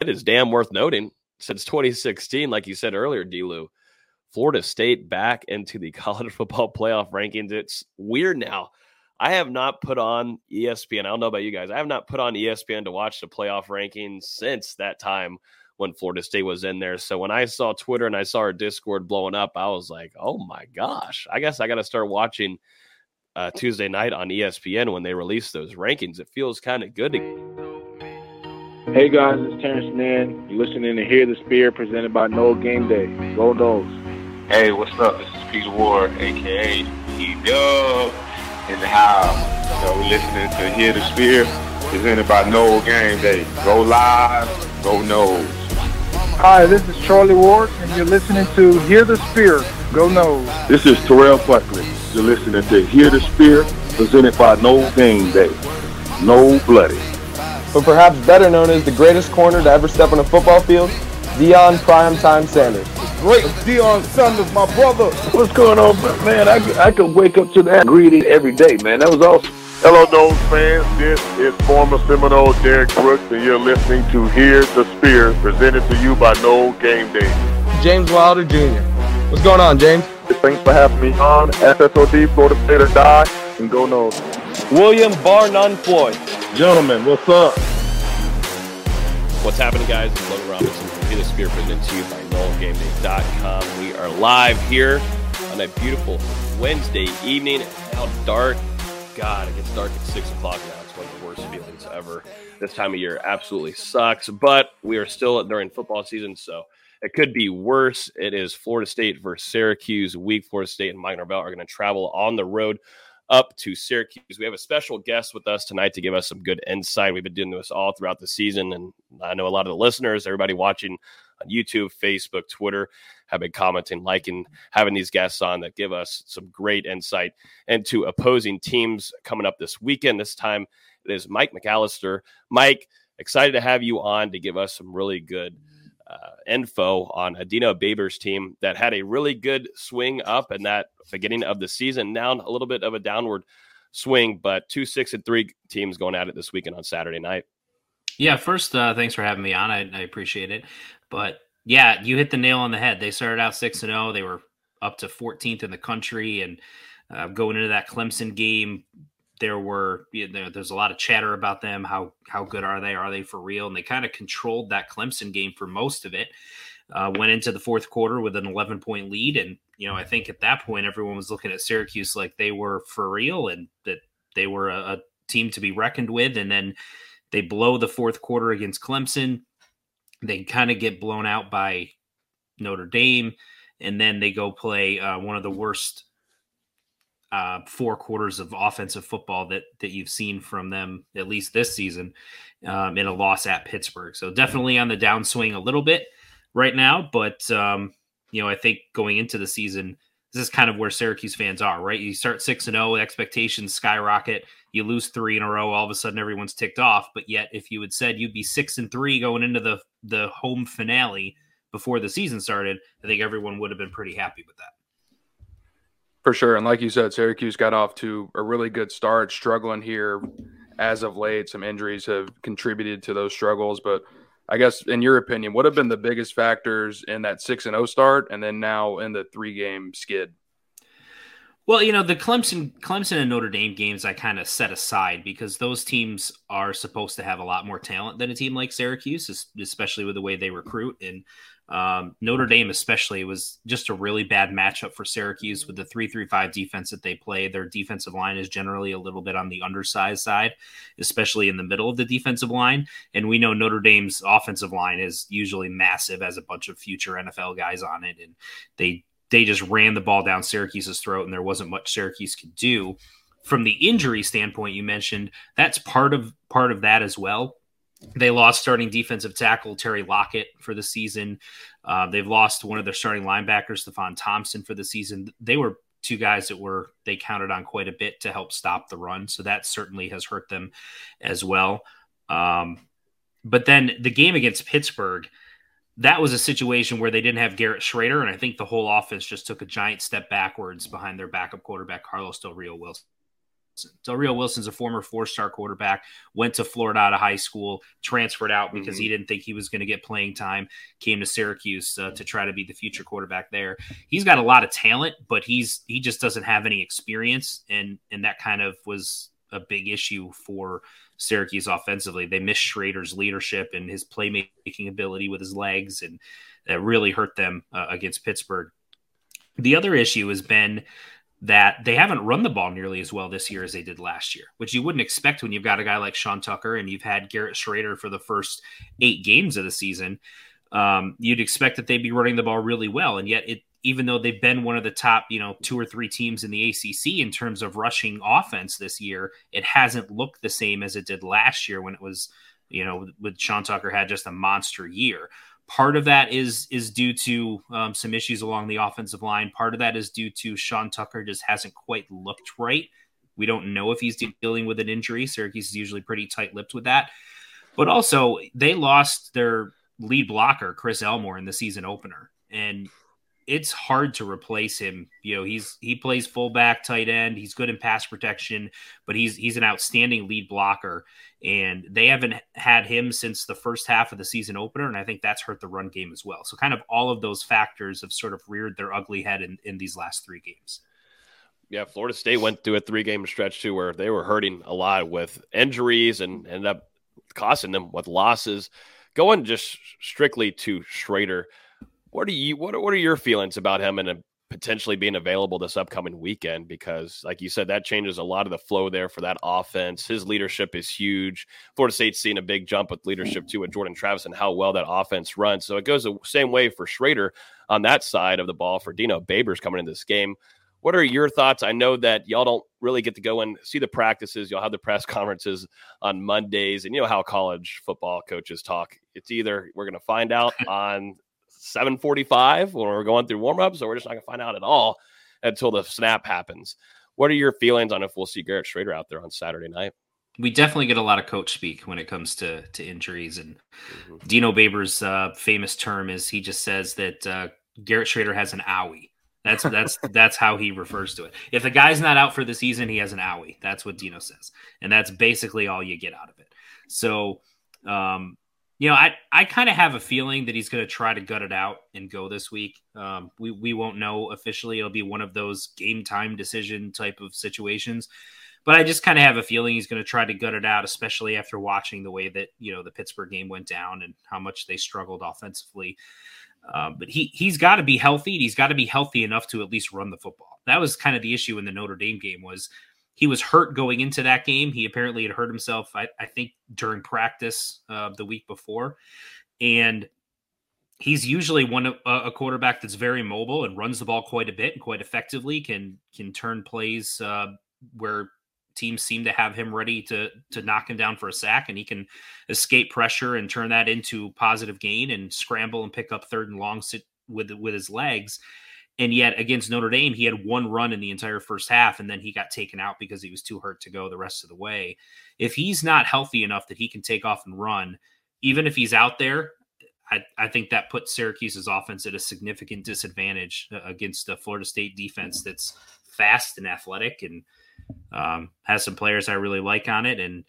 it is damn worth noting since 2016, like you said earlier, D-Lou, Florida State back into the college football playoff rankings. It's weird now. I have not put on ESPN. I don't know about you guys. I have not put on ESPN to watch the playoff rankings since that time when Florida State was in there. So when I saw Twitter and I saw our Discord blowing up, I was like, oh my gosh, I guess I got to start watching uh, Tuesday night on ESPN when they release those rankings. It feels kind of good to Hey guys, it's Terance Mann. You're listening to Hear the Spear presented by Nole Game Day. Go Noles. Hey, what's up? This is Peter Warrick, aka E-Dub, in the house. So we're listening to Hear the Spear presented by Nole Game Day. Go live, go Noles. Hi, this is Charlie Ward, and you're listening to Hear the Spear. Go Noles. This is Terrell Buckley. You're listening to Hear the Spear presented by No Game Day. No Bloody but perhaps better known as the greatest corner to ever step on a football field, Deion Primetime Sanders. Great Deion Sanders, my brother. What's going on, man? I, I could wake up to that greeting every day, man. That was awesome. Hello, Noles fans. This is former Seminole Derrick Brooks, and you're listening to Here's the Spear, presented to you by Nole Game Day. James Wilder Jr. What's going on, James? Thanks for having me on. FSOD, Florida State or Die, and go Noles. William Bar None Floyd. Gentlemen, what's up? What's happening, guys? It's Logan Robinson from the Spear presented to you by NoleGameDay.com. We are live here on a beautiful Wednesday evening. Now dark. God, it gets dark at 6 o'clock now. It's one of the worst feelings ever. This time of year absolutely sucks, but we are still during football season, so it could be worse. It is Florida State versus Syracuse week. Florida State and Mike Norvell are going to travel on the road up to Syracuse. We have a special guest with us tonight to give us some good insight. We've been doing this all throughout the season, and I know a lot of the listeners, everybody watching on YouTube, Facebook, Twitter, have been commenting, liking, having these guests on that give us some great insight into opposing teams coming up this weekend. This time it is Mike McAllister. Mike, excited to have you on to give us some really good uh, info on Adino Babers team that had a really good swing up and that beginning of the season. Now a little bit of a downward swing, but two, six, and three teams going at it this weekend on Saturday night. Yeah, first, uh, thanks for having me on. I, I appreciate it. But yeah, you hit the nail on the head. They started out six and zero. Oh. They were up to 14th in the country, and uh, going into that Clemson game, there were you know, there's a lot of chatter about them. How how good are they? Are they for real? And they kind of controlled that Clemson game for most of it. Uh, went into the fourth quarter with an 11 point lead, and you know I think at that point everyone was looking at Syracuse like they were for real and that they were a, a team to be reckoned with. And then they blow the fourth quarter against Clemson. They kind of get blown out by Notre Dame, and then they go play uh, one of the worst uh, four quarters of offensive football that that you've seen from them at least this season um, in a loss at Pittsburgh. So definitely on the downswing a little bit right now, but um, you know I think going into the season, this is kind of where Syracuse fans are. Right, you start six and zero, oh, expectations skyrocket. You lose three in a row, all of a sudden everyone's ticked off. But yet, if you had said you'd be six and three going into the the home finale before the season started, I think everyone would have been pretty happy with that. For sure. And like you said, Syracuse got off to a really good start, struggling here as of late. Some injuries have contributed to those struggles. But I guess, in your opinion, what have been the biggest factors in that 6 and 0 start and then now in the three game skid? Well, you know, the Clemson Clemson and Notre Dame games I kind of set aside because those teams are supposed to have a lot more talent than a team like Syracuse, especially with the way they recruit. And um, Notre Dame, especially, was just a really bad matchup for Syracuse with the 3 3 5 defense that they play. Their defensive line is generally a little bit on the undersized side, especially in the middle of the defensive line. And we know Notre Dame's offensive line is usually massive, as a bunch of future NFL guys on it. And they, they just ran the ball down Syracuse's throat, and there wasn't much Syracuse could do. From the injury standpoint, you mentioned that's part of part of that as well they lost starting defensive tackle Terry Lockett for the season. Uh, they've lost one of their starting linebackers, Stefon Thompson, for the season. They were two guys that were they counted on quite a bit to help stop the run, so that certainly has hurt them as well. Um, but then the game against Pittsburgh, that was a situation where they didn't have Garrett Shrader, and I think the whole offense just took a giant step backwards behind their backup quarterback Carlos Del Rio-Wendt. Del Rio-Wendt's a former four star quarterback, went to Florida out of high school, transferred out because mm-hmm. he didn't think he was going to get playing time, came to Syracuse uh, to try to be the future quarterback there. He's got a lot of talent, but he's he just doesn't have any experience, and and that kind of was a big issue for Syracuse offensively. They missed Shrader's leadership and his playmaking ability with his legs, and that really hurt them uh, against Pittsburgh. The other issue has been that they haven't run the ball nearly as well this year as they did last year, which you wouldn't expect when you've got a guy like Sean Tucker and you've had Garrett Shrader for the first eight games of the season. Um, you'd expect that they'd be running the ball really well, and yet it even though they've been one of the top, you know, two or three teams in the ACC in terms of rushing offense this year, it hasn't looked the same as it did last year when it was, you know, with Sean Tucker had just a monster year. Part of that is is due to um, some issues along the offensive line. Part of that is due to Sean Tucker just hasn't quite looked right. We don't know if he's dealing with an injury. Syracuse is usually pretty tight lipped with that. But also, they lost their lead blocker, Chris Elmore, in the season opener. And it's hard to replace him. You know, he's he plays fullback, tight end. He's good in pass protection, but he's he's an outstanding lead blocker. And they haven't had him since the first half of the season opener, and I think that's hurt the run game as well. So, kind of all of those factors have sort of reared their ugly head in, in these last three games. Yeah, Florida State went through a three game stretch too where they were hurting a lot with injuries and ended up costing them with losses. Going just strictly to Shrader, what are you what are, what are your feelings about him and uh, potentially being available this upcoming weekend? Because, like you said, that changes a lot of the flow there for that offense. His leadership is huge. Florida State's seen a big jump with leadership too with Jordan Travis and how well that offense runs. So it goes the same way for Shrader on that side of the ball for Dino Babers coming in this game. What are your thoughts? I know that y'all don't really get to go and see the practices. Y'all have the press conferences on Mondays, and you know how college football coaches talk. It's either we're going to find out on 7:45 when we're going through warmups, or we're just not gonna find out at all until the snap happens. What are your feelings on if we'll see Garrett Shrader out there on Saturday night? We definitely get a lot of coach speak when it comes to to injuries, and mm-hmm. Dino Babers' uh, famous term is he just says that uh, Garrett Shrader has an owie. That's that's that's how he refers to it. If the guy's not out for the season, he has an owie. That's what Dino says, and that's basically all you get out of it. So um, you know, I I kind of have a feeling that he's going to try to gut it out and go this week. Um, we we won't know officially. It'll be one of those game time decision type of situations. But I just kind of have a feeling he's going to try to gut it out, especially after watching the way that you know the Pittsburgh game went down and how much they struggled offensively. Uh, but he he's got to be healthy. He's got to be healthy enough to at least run the football. That was kind of the issue in the Notre Dame game was he was hurt going into that game. He apparently had hurt himself, I, I think, during practice uh, the week before. And he's usually one of a quarterback that's very mobile and runs the ball quite a bit and quite effectively. Can can turn plays uh, where teams seem to have him ready to to knock him down for a sack, and he can escape pressure and turn that into positive gain and scramble and pick up third and long sit with with his legs. And yet against Notre Dame, he had one run in the entire first half, and then he got taken out because he was too hurt to go the rest of the way. If he's not healthy enough that he can take off and run, even if he's out there, I, I think that puts Syracuse's offense at a significant disadvantage uh, against the Florida State defense that's fast and athletic and um, has some players I really like on it. And,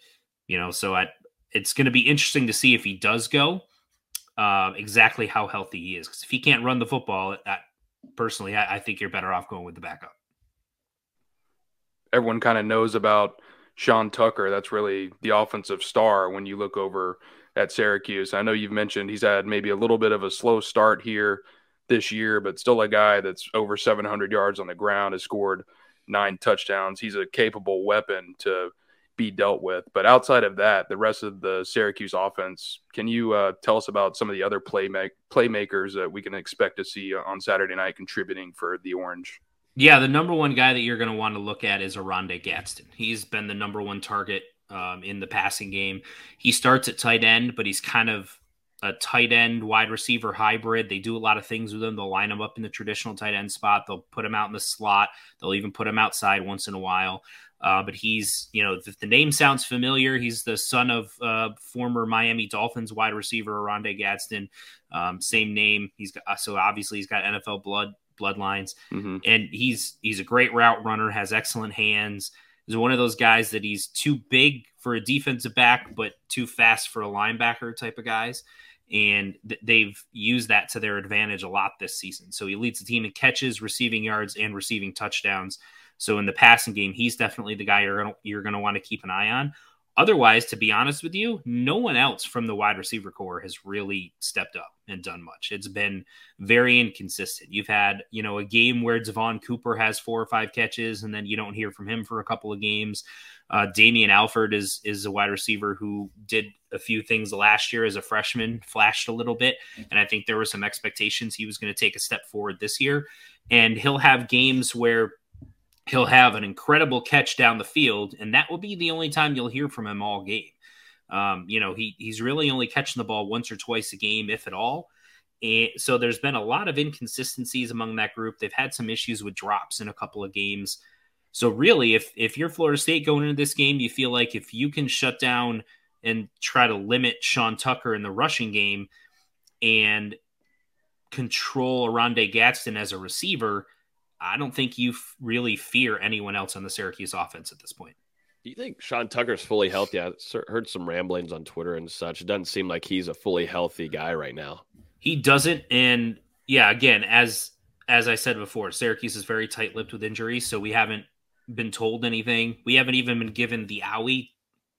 you know, so I, it's going to be interesting to see if he does go, uh, exactly how healthy he is. Because if he can't run the football, I, personally, I, I think you're better off going with the backup. Everyone kind of knows about Sean Tucker. That's really the offensive star when you look over at Syracuse. I know you've mentioned he's had maybe a little bit of a slow start here this year, but still a guy that's over 700 yards on the ground, has scored nine touchdowns. He's a capable weapon to be dealt with. But outside of that, the rest of the Syracuse offense, can you uh, tell us about some of the other playmak- playmakers that we can expect to see on Saturday night contributing for the Orange? Yeah, the number one guy that you're going to want to look at is Oronde Gadsden. He's been the number one target um, in the passing game. He starts at tight end, but he's kind of a tight end wide receiver hybrid. They do a lot of things with him. They'll line him up in the traditional tight end spot. They'll put him out in the slot. They'll even put him outside once in a while. Uh, but he's, you know, the, the, name sounds familiar. He's the son of uh, former Miami Dolphins wide receiver Oronde Gadsden. Um, same name. He's got, so obviously he's got NFL blood bloodlines, mm-hmm. and he's he's a great route runner. Has excellent hands. He's one of those guys that he's too big for a defensive back, but too fast for a linebacker type of guys. And th- they've used that to their advantage a lot this season. So he leads the team in catches, receiving yards, and receiving touchdowns. So in the passing game, he's definitely the guy you're gonna you're gonna want to keep an eye on. Otherwise, to be honest with you, no one else from the wide receiver core has really stepped up and done much. It's been very inconsistent. You've had, you know, a game where Devon Cooper has four or five catches, and then you don't hear from him for a couple of games. Uh, Damien Alford is is a wide receiver who did a few things last year as a freshman, flashed a little bit, and I think there were some expectations he was going to take a step forward this year. And he'll have games where he'll have an incredible catch down the field, and that will be the only time you'll hear from him all game. Um, you know, he he's really only catching the ball once or twice a game, if at all. And so there's been a lot of inconsistencies among that group. They've had some issues with drops in a couple of games. So really, if if you're Florida State going into this game, you feel like if you can shut down and try to limit Sean Tucker in the rushing game and control Oronde Gadsden as a receiver, I don't think you f- really fear anyone else on the Syracuse offense at this point. Do you think Sean Tucker's fully healthy? I heard some ramblings on Twitter and such. It doesn't seem like he's a fully healthy guy right now. He doesn't, and yeah, again, as as I said before, Syracuse is very tight-lipped with injuries, so we haven't been told anything. We haven't even been given the owie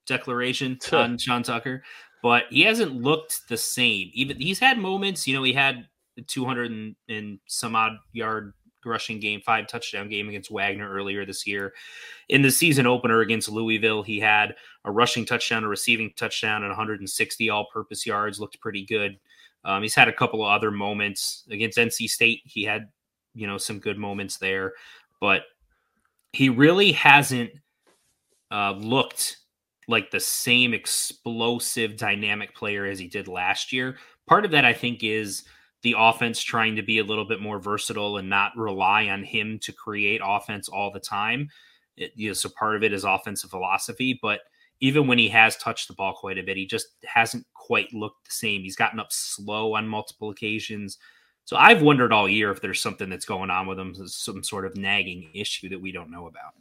declaration on Sean Tucker, but he hasn't looked the same. Even he's had moments, you know, he had 200 and, and some odd yard rushing game, five touchdown game against Wagner earlier this year. In the season opener against Louisville, he had a rushing touchdown, a receiving touchdown, and 160 all purpose yards. Looked pretty good. Um, he's had a couple of other moments against NC State. He had, you know, some good moments there, but he really hasn't uh, looked like the same explosive, dynamic player as he did last year. Part of that, I think, is the offense trying to be a little bit more versatile and not rely on him to create offense all the time. It, you know, so part of it is offensive philosophy, but even when he has touched the ball quite a bit, he just hasn't quite looked the same. He's gotten up slow on multiple occasions. So I've wondered all year if there's something that's going on with him, some sort of nagging issue that we don't know about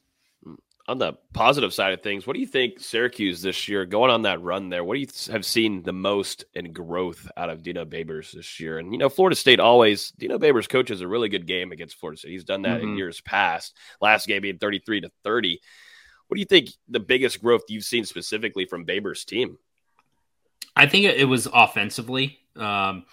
on the positive side of things, what do you think Syracuse this year going on that run there? What do you have seen the most in growth out of Dino Babers this year? And you know, Florida State always Dino Babers coaches a really good game against Florida State. He's done that mm-hmm. in years past. Last game being 33 to 30. What do you think the biggest growth you've seen specifically from Babers' team? I think it was offensively. Um,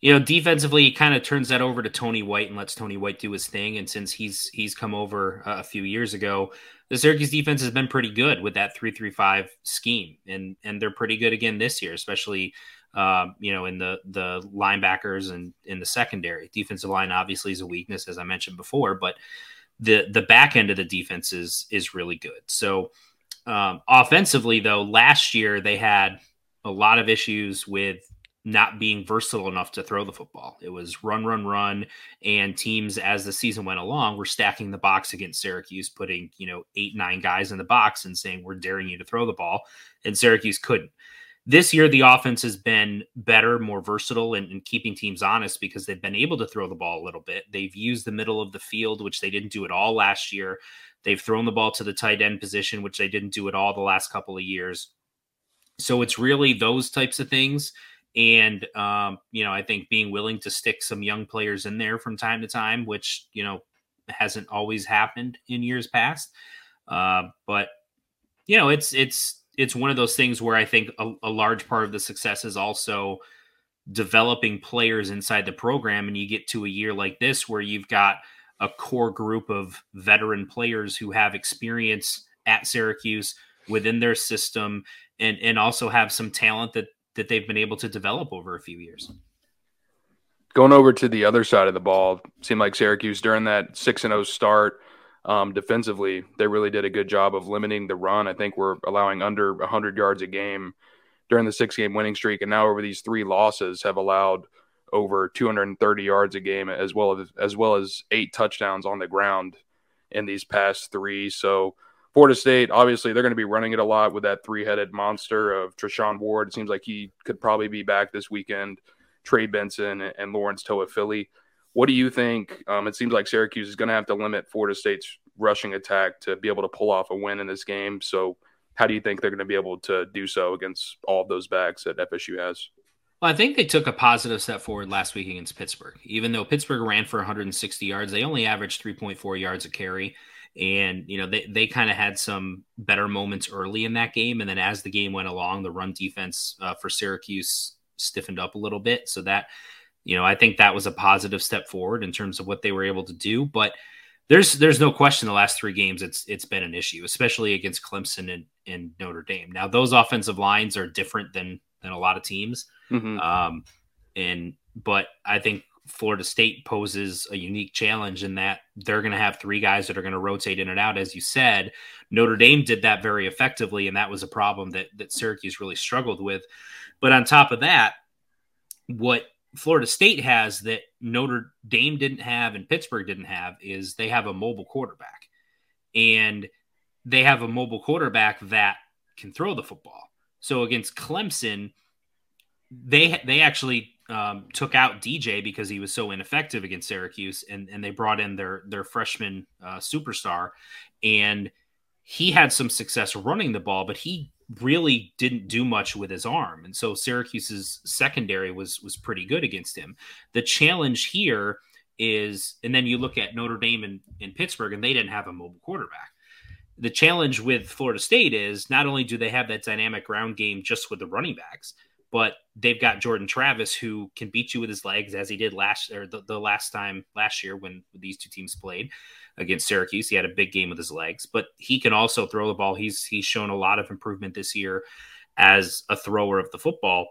you know, defensively, he kind of turns that over to Tony White and lets Tony White do his thing. And since he's he's come over uh, a few years ago, the Syracuse defense has been pretty good with that three three five scheme, and and they're pretty good again this year, especially um, you know in the the linebackers and in the secondary. Defensive line obviously is a weakness, as I mentioned before, but the the back end of the defense is is really good. So um, offensively, though, last year they had a lot of issues with not being versatile enough to throw the football. It was run, run, run. And teams, as the season went along, were stacking the box against Syracuse, putting, you know, eight, nine guys in the box and saying, we're daring you to throw the ball. And Syracuse couldn't. This year, the offense has been better, more versatile, and, and keeping teams honest because they've been able to throw the ball a little bit. They've used the middle of the field, which they didn't do at all last year. They've thrown the ball to the tight end position, which they didn't do at all the last couple of years. So it's really those types of things and um, you know, I think being willing to stick some young players in there from time to time, which you know hasn't always happened in years past. Uh, but you know, it's it's it's one of those things where I think a, a large part of the success is also developing players inside the program, and you get to a year like this where you've got a core group of veteran players who have experience at Syracuse within their system and and also have some talent that that they've been able to develop over a few years. Going over to the other side of the ball, seemed like Syracuse during that six and zero oh start um, defensively, they really did a good job of limiting the run. I think we're allowing under 100 yards a game during the six game winning streak, and now over these three losses have allowed over 230 yards a game, as well as as well as eight touchdowns on the ground in these past three. So Florida State, obviously, they're going to be running it a lot with that three headed monster of Treshaun Ward. It seems like he could probably be back this weekend. Trey Benson and Lawrence Toafili. What do you think? Um, it seems like Syracuse is going to have to limit Florida State's rushing attack to be able to pull off a win in this game. So, how do you think they're going to be able to do so against all of those backs that FSU has? Well, I think they took a positive step forward last week against Pittsburgh. Even though Pittsburgh ran for 160 yards, they only averaged 3.4 yards a carry. And, you know, they, they kind of had some better moments early in that game. And then as the game went along, the run defense uh, for Syracuse stiffened up a little bit. So that, you know, I think that was a positive step forward in terms of what they were able to do. But there's there's no question the last three games it's it's been an issue, especially against Clemson and, and Notre Dame. Now those offensive lines are different than than a lot of teams. Mm-hmm. Um, and but I think Florida State poses a unique challenge in that they're going to have three guys that are going to rotate in and out, as you said. Notre Dame did that very effectively, and that was a problem that that Syracuse really struggled with. But on top of that, what Florida State has that Notre Dame didn't have and Pittsburgh didn't have is they have a mobile quarterback, and they have a mobile quarterback that can throw the football. So against Clemson, they they actually um, took out DJ because he was so ineffective against Syracuse, and and they brought in their their freshman uh, superstar, and he had some success running the ball, but he really didn't do much with his arm, and so Syracuse's secondary was was pretty good against him. The challenge here is, and then you look at Notre Dame and in Pittsburgh, and they didn't have a mobile quarterback. The challenge with Florida State is not only do they have that dynamic ground game just with the running backs, but they've got Jordan Travis who can beat you with his legs as he did last or the, the last time last year when these two teams played against Syracuse. He had a big game with his legs, but he can also throw the ball. He's he's shown a lot of improvement this year as a thrower of the football.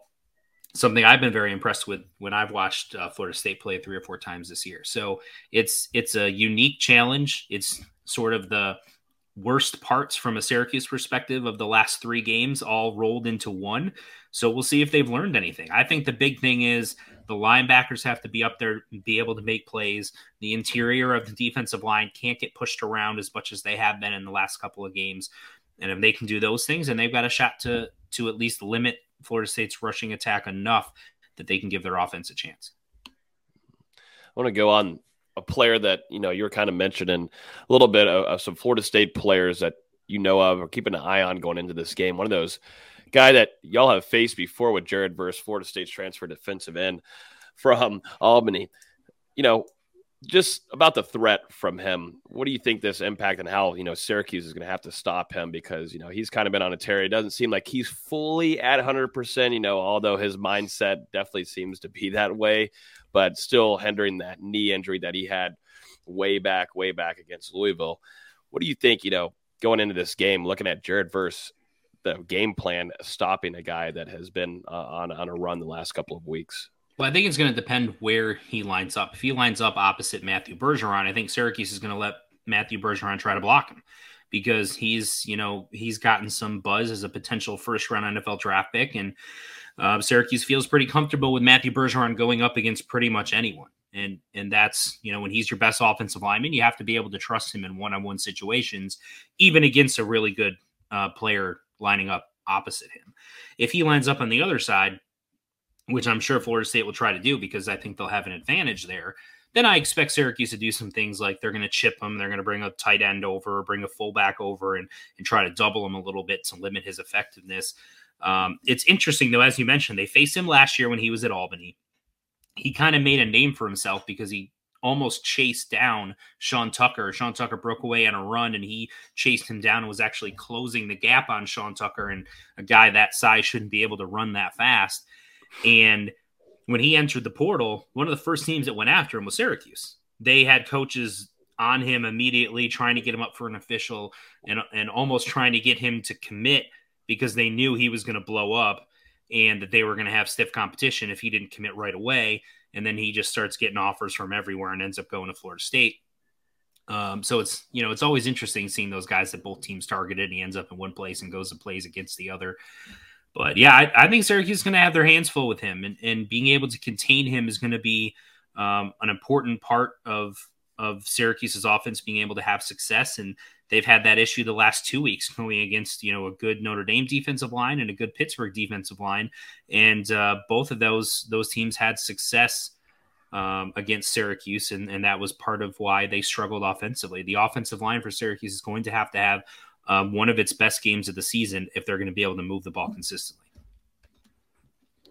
Something I've been very impressed with when I've watched uh, Florida State play three or four times this year. So it's it's a unique challenge. It's sort of the worst parts from a Syracuse perspective of the last three games all rolled into one. So we'll see if they've learned anything. I think the big thing is the linebackers have to be up there and be able to make plays. The interior of the defensive line can't get pushed around as much as they have been in the last couple of games. And if they can do those things, and they've got a shot to to at least limit Florida State's rushing attack enough that they can give their offense a chance. I want to go on a player that you know you were kind of mentioning a little bit of, of, some Florida State players that you know of or keeping an eye on going into this game. One of those guy that y'all have faced before with Jared Verse, Florida State's transfer defensive end from Albany. You know, just about the threat from him. What do you think this impact and how you know Syracuse is going to have to stop him because you know he's kind of been on a tear. It doesn't seem like he's fully at 100. percent You know, although his mindset definitely seems to be that way but still hindering that knee injury that he had way back, way back against Louisville. What do you think, you know, going into this game, looking at Jared Verse, the game plan stopping a guy that has been uh, on, on a run the last couple of weeks? Well, I think it's going to depend where he lines up. If he lines up opposite Matthew Bergeron, I think Syracuse is going to let Matthew Bergeron try to block him because he's, you know, he's gotten some buzz as a potential first round NFL draft pick. And uh, Syracuse feels pretty comfortable with Matthew Bergeron going up against pretty much anyone. And and that's you know when he's your best offensive lineman, you have to be able to trust him in one-on-one situations, even against a really good uh, player lining up opposite him. If he lines up on the other side, which I'm sure Florida State will try to do because I think they'll have an advantage there, then I expect Syracuse to do some things like they're going to chip him, they're going to bring a tight end over, bring a fullback over, and and try to double him a little bit to limit his effectiveness. Um, it's interesting though, as you mentioned, they faced him last year when he was at Albany. He kind of made a name for himself because he almost chased down Sean Tucker. Sean Tucker broke away on a run and he chased him down and was actually closing the gap on Sean Tucker. And a guy that size shouldn't be able to run that fast. And when he entered the portal, one of the first teams that went after him was Syracuse. They had coaches on him immediately, trying to get him up for an official and, and almost trying to get him to commit because they knew he was going to blow up and that they were going to have stiff competition if he didn't commit right away. And then he just starts getting offers from everywhere and ends up going to Florida State. Um, so it's you know it's always interesting seeing those guys that both teams targeted. He ends up in one place and goes and plays against the other. But yeah, I, I think Syracuse is going to have their hands full with him, and, and being able to contain him is going to be um, an important part of of Syracuse's offense being able to have success. And they've had that issue the last two weeks going against you know a good Notre Dame defensive line and a good Pittsburgh defensive line, and uh, both of those those teams had success um, against Syracuse, and, and that was part of why they struggled offensively. The offensive line for Syracuse is going to have to have um, one of its best games of the season if they're going to be able to move the ball consistently.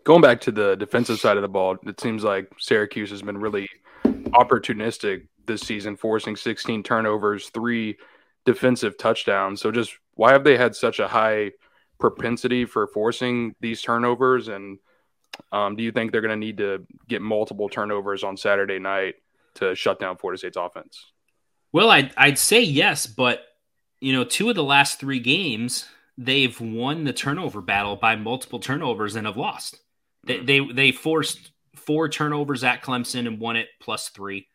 Going back to the defensive side of the ball, it seems like Syracuse has been really opportunistic this season, forcing 16 turnovers, three defensive touchdowns. So, just why have they had such a high propensity for forcing these turnovers? And um, do you think they're going to need to get multiple turnovers on Saturday night to shut down Florida State's offense? Well, I'd, I'd say yes, but you know, two of the last three games, they've won the turnover battle by multiple turnovers and have lost. They, they, they forced four turnovers at Clemson and won it plus three.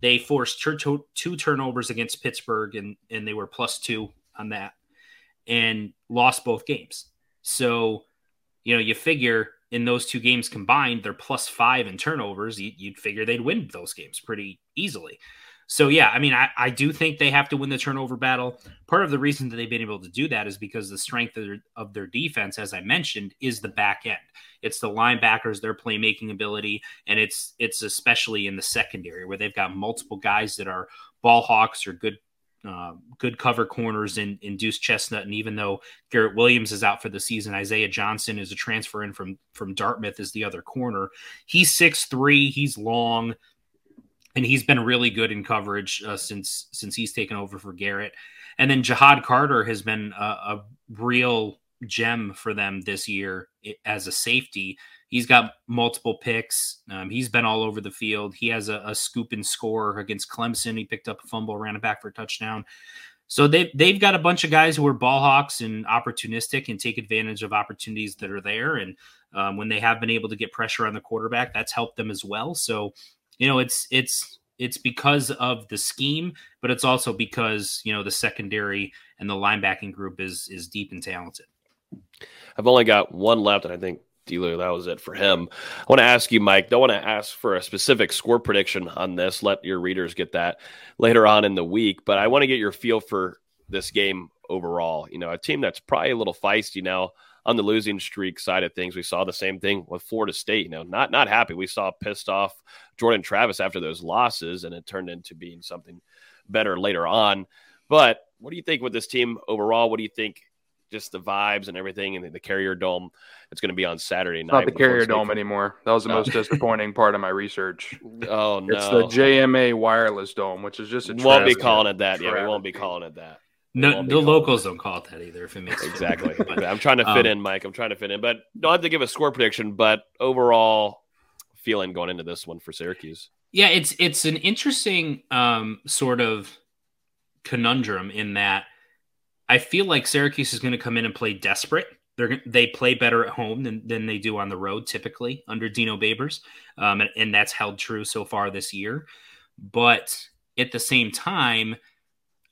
They forced two, turnovers against Pittsburgh and, and they were plus two on that and lost both games. So, you know, you figure in those two games combined, they're plus five in turnovers. You, would figure they'd win those games pretty easily. So yeah, I mean, I, I do think they have to win the turnover battle. Part of the reason that they've been able to do that is because the strength of their, of their defense, as I mentioned, is the back end. It's the linebackers, their playmaking ability, and it's it's especially in the secondary where they've got multiple guys that are ball hawks or good uh, good cover corners in, in Duce Chestnut. And even though Garrett Williams is out for the season, Isaiah Johnson is a transfer in from from Dartmouth is the other corner. He's six three. He's long and he's been really good in coverage uh, since since he's taken over for Garrett. And then Ja'Had Carter has been a, a real gem for them this year as a safety. He's got multiple picks. Um, he's been all over the field. He has a, a, scoop and score against Clemson. He picked up a fumble, ran it back for a touchdown. So they they've got a bunch of guys who are ball hawks and opportunistic and take advantage of opportunities that are there. And um, when they have been able to get pressure on the quarterback, that's helped them as well. So you know, it's it's it's because of the scheme, but it's also because you know the secondary and the linebacking group is is deep and talented. I've only got one left, and I think Dealer, that was it for him. I want to ask you, Mike. Don't want to ask for a specific score prediction on this. Let your readers get that later on in the week. But I want to get your feel for this game overall. You know, a team that's probably a little feisty now on the losing streak side of things, we saw the same thing with Florida State. You know, not not happy. We saw pissed off Jordan Travis after those losses, and it turned into being something better later on. But what do you think with this team overall? What do you think? Just the vibes and everything, and the Carrier Dome. It's going to be on Saturday night. Not the Carrier Dome anymore. That was the no. most disappointing part of my research. Oh no! It's the JMA Wireless Dome, which is just a. We won't be calling it that. Yeah, we won't be calling it that. No, the locals don't call it that either. If it makes exactly, but, I'm trying to fit um, in, Mike. I'm trying to fit in, but don't have to give a score prediction. But overall feeling going into this one for Syracuse. Yeah, it's it's an interesting um, sort of conundrum in that I feel like Syracuse is going to come in and play desperate. They're they play better at home than, than they do on the road typically under Dino Babers, um, and, and that's held true so far this year. But at the same time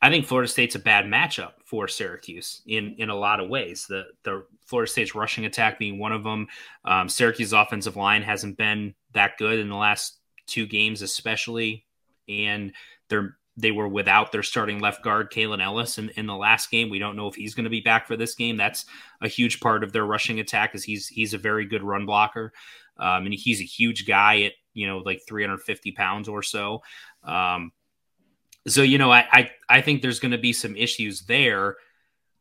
I think Florida State's a bad matchup for Syracuse in in a lot of ways. The the Florida State's rushing attack being one of them. Um, Syracuse's offensive line hasn't been that good in the last two games, especially, and they're they were without their starting left guard, Kalen Ellis, in, in the last game. We don't know if he's going to be back for this game. That's a huge part of their rushing attack, because he's he's a very good run blocker, um, and he's a huge guy at you know like 350 pounds or so. Um, so you know, I I, I think there's going to be some issues there,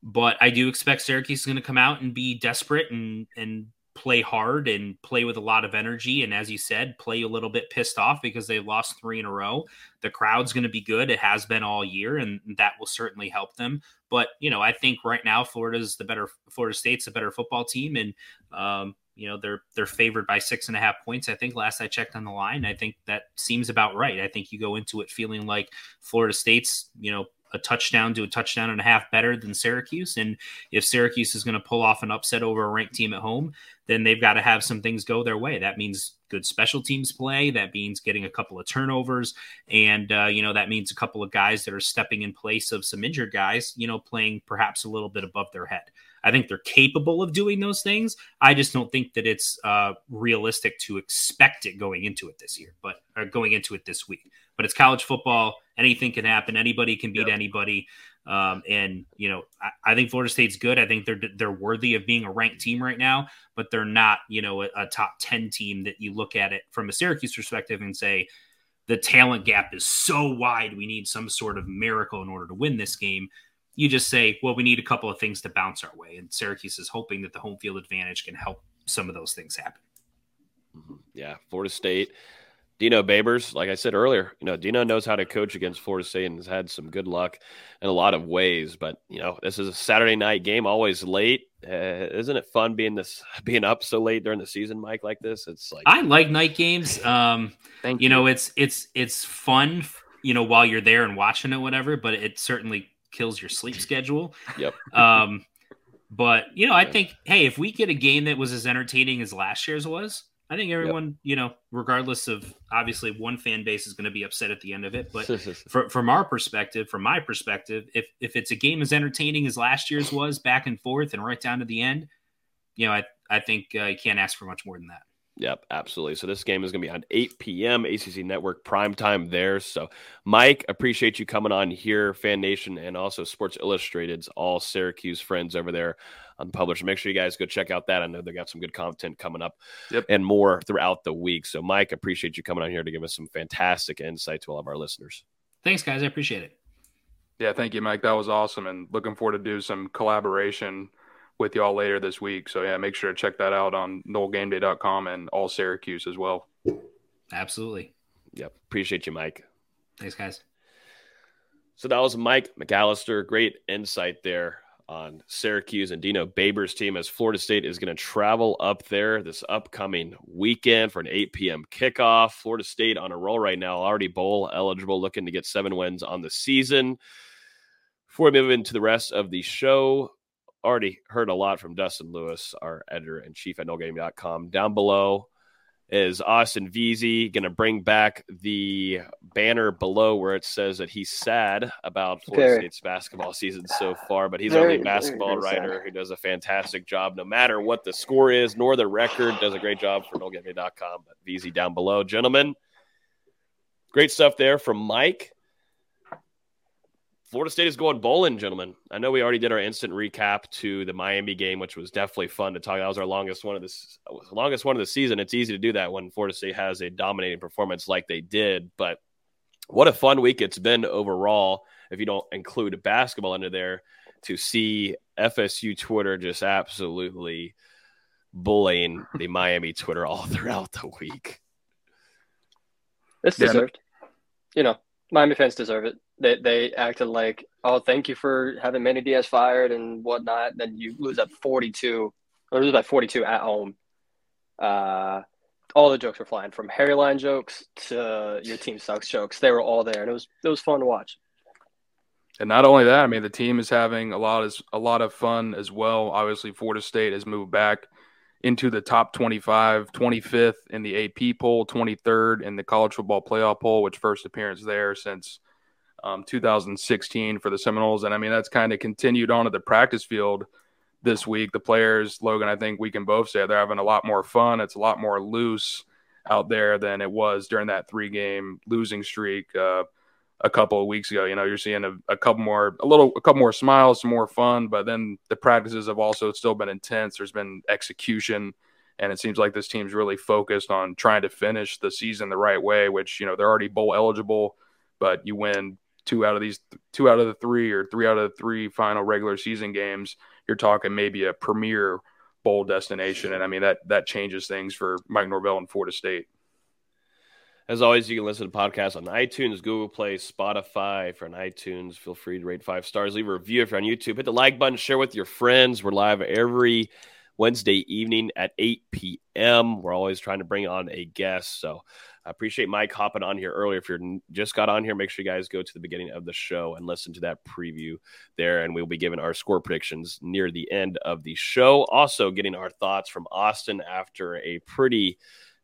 but I do expect Syracuse is going to come out and be desperate and and play hard and play with a lot of energy. And as you said, play a little bit pissed off because they lost three in a row. The crowd's going to be good. It has been all year, and that will certainly help them. But you know, I think right now Florida's the better. Florida State's a better football team, and um, you know they're they're favored by six and a half points. I think last i checked on the line i think that seems about right. I think you go into it feeling like florida state's you know a touchdown to a touchdown and a half better than syracuse. And if syracuse is going to pull off an upset over a ranked team at home then they've got to have some things go their way. That means good special teams play. That means getting a couple of turnovers. And uh, you know that means a couple of guys that are stepping in place of some injured guys you know playing perhaps a little bit above their head I think they're capable of doing those things. I just don't think that it's uh, realistic to expect it going into it this year, but going into it this week. But it's college football. Anything can happen. Anybody can beat anybody. Um, and you know, I, I, think Florida State's good. I think they're they're worthy of being a ranked team right now, but they're not, you know, a, a top ten team that you look at it from a Syracuse perspective and say the talent gap is so wide. We need some sort of miracle in order to win this game. You just say, well, we need a couple of things to bounce our way, and Syracuse is hoping that the home field advantage can help some of those things happen. Mm-hmm. Yeah, Florida State Dino Babers, like I said earlier, you know, Dino knows how to coach against Florida State and has had some good luck in a lot of ways. But you know, this is a Saturday night game, always late. Uh, isn't it fun being this being up so late during the season, Mike? Like this, it's like I like night games. Um, Thank you. You know, it's it's it's fun, you know, while you're there and watching it, whatever. But it certainly kills your sleep schedule. Yep. Um, but you know, I think, hey, if we get a game that was as entertaining as last year's was, I think everyone, yep. you know, regardless of obviously one fan base is going to be upset at the end of it, but for, from our perspective, from my perspective, if if it's a game as entertaining as last year's was, back and forth and right down to the end, you know, I I think uh, you can't ask for much more than that. Yep, absolutely. So this game is going to be on 8 p.m. ACC Network prime time there. So, Mike, appreciate you coming on here, Fan Nation, and also Sports Illustrated's all Syracuse friends over there on the publisher. Make sure you guys go check out that. I know they got some good content coming up yep. and more throughout the week. So, Mike, appreciate you coming on here to give us some fantastic insight to all of our listeners. Thanks, guys. I appreciate it. Yeah, thank you, Mike. That was awesome, and looking forward to do some collaboration with y'all later this week. So yeah, make sure to check that out on NoleGameDay.com and all Syracuse as well. Absolutely. Yep. Appreciate you, Mike. Thanks, guys. So that was Mike McAllister. Great insight there on Syracuse and Dino Babers' team as Florida State is going to travel up there this upcoming weekend for an 8 p.m. kickoff. Florida State on a roll right now, already bowl eligible, looking to get seven wins on the season. Before we move into the rest of the show, already heard a lot from Dustin Lewis, our editor and chief at NoleGame.com. Down below is Austin Veazey going to bring back the banner below where it says that he's sad about Florida very, State's basketball season so far, but he's very, only a basketball very, writer who does a fantastic job no matter what the score is nor the record. Does a great job for NoleGame.com. But Veazey down below, gentlemen. Great stuff there from Mike. Florida State is going bowling, gentlemen. I know we already did our instant recap to the Miami game, which was definitely fun to talk. About. That was our longest one of this longest one of the season. It's easy to do that when Florida State has a dominating performance like they did. But what a fun week it's been overall, if you don't include basketball under there, to see FSU Twitter just absolutely bullying the Miami Twitter all throughout the week. It's deserved. Yeah. You know, Miami fans deserve it they they acted like, oh, thank you for having Manny Diaz fired and whatnot. Then you lose at 42, or lose by 42 at home. Uh, all the jokes were flying from Harry line jokes to your team sucks jokes. They were all there, and it was it was fun to watch. And not only that, I mean, the team is having a lot of a lot of fun as well. Obviously, Florida State has moved back into the top 25, 25th in the AP poll, 23rd in the college football playoff poll, which first appearance there since um, 2016 for the Seminoles. And I mean, that's kind of continued on at the practice field this week. The players, Logan, I think we can both say they're having a lot more fun. It's a lot more loose out there than it was during that three game losing streak uh, a couple of weeks ago. You know, you're seeing a, a, couple more, a little, a couple more smiles, some more fun, but then the practices have also still been intense. There's been execution. And it seems like this team's really focused on trying to finish the season the right way, which, you know, they're already bowl eligible, but you win two out of these two out of the three or three out of the three final regular season games, you're talking maybe a premier bowl destination. And I mean that that changes things for Mike Norvell and Florida State. As always, you can listen to podcasts on iTunes, Google Play, Spotify. If you're on iTunes, feel free to rate five stars, leave a review. If you're on YouTube, hit the like button, share with your friends. We're live every Wednesday evening at 8 p.m. We're always trying to bring on a guest. So I appreciate Mike hopping on here earlier. If you're just got on here, make sure you guys go to the beginning of the show and listen to that preview there. And we'll be giving our score predictions near the end of the show. Also, getting our thoughts from Austin after a pretty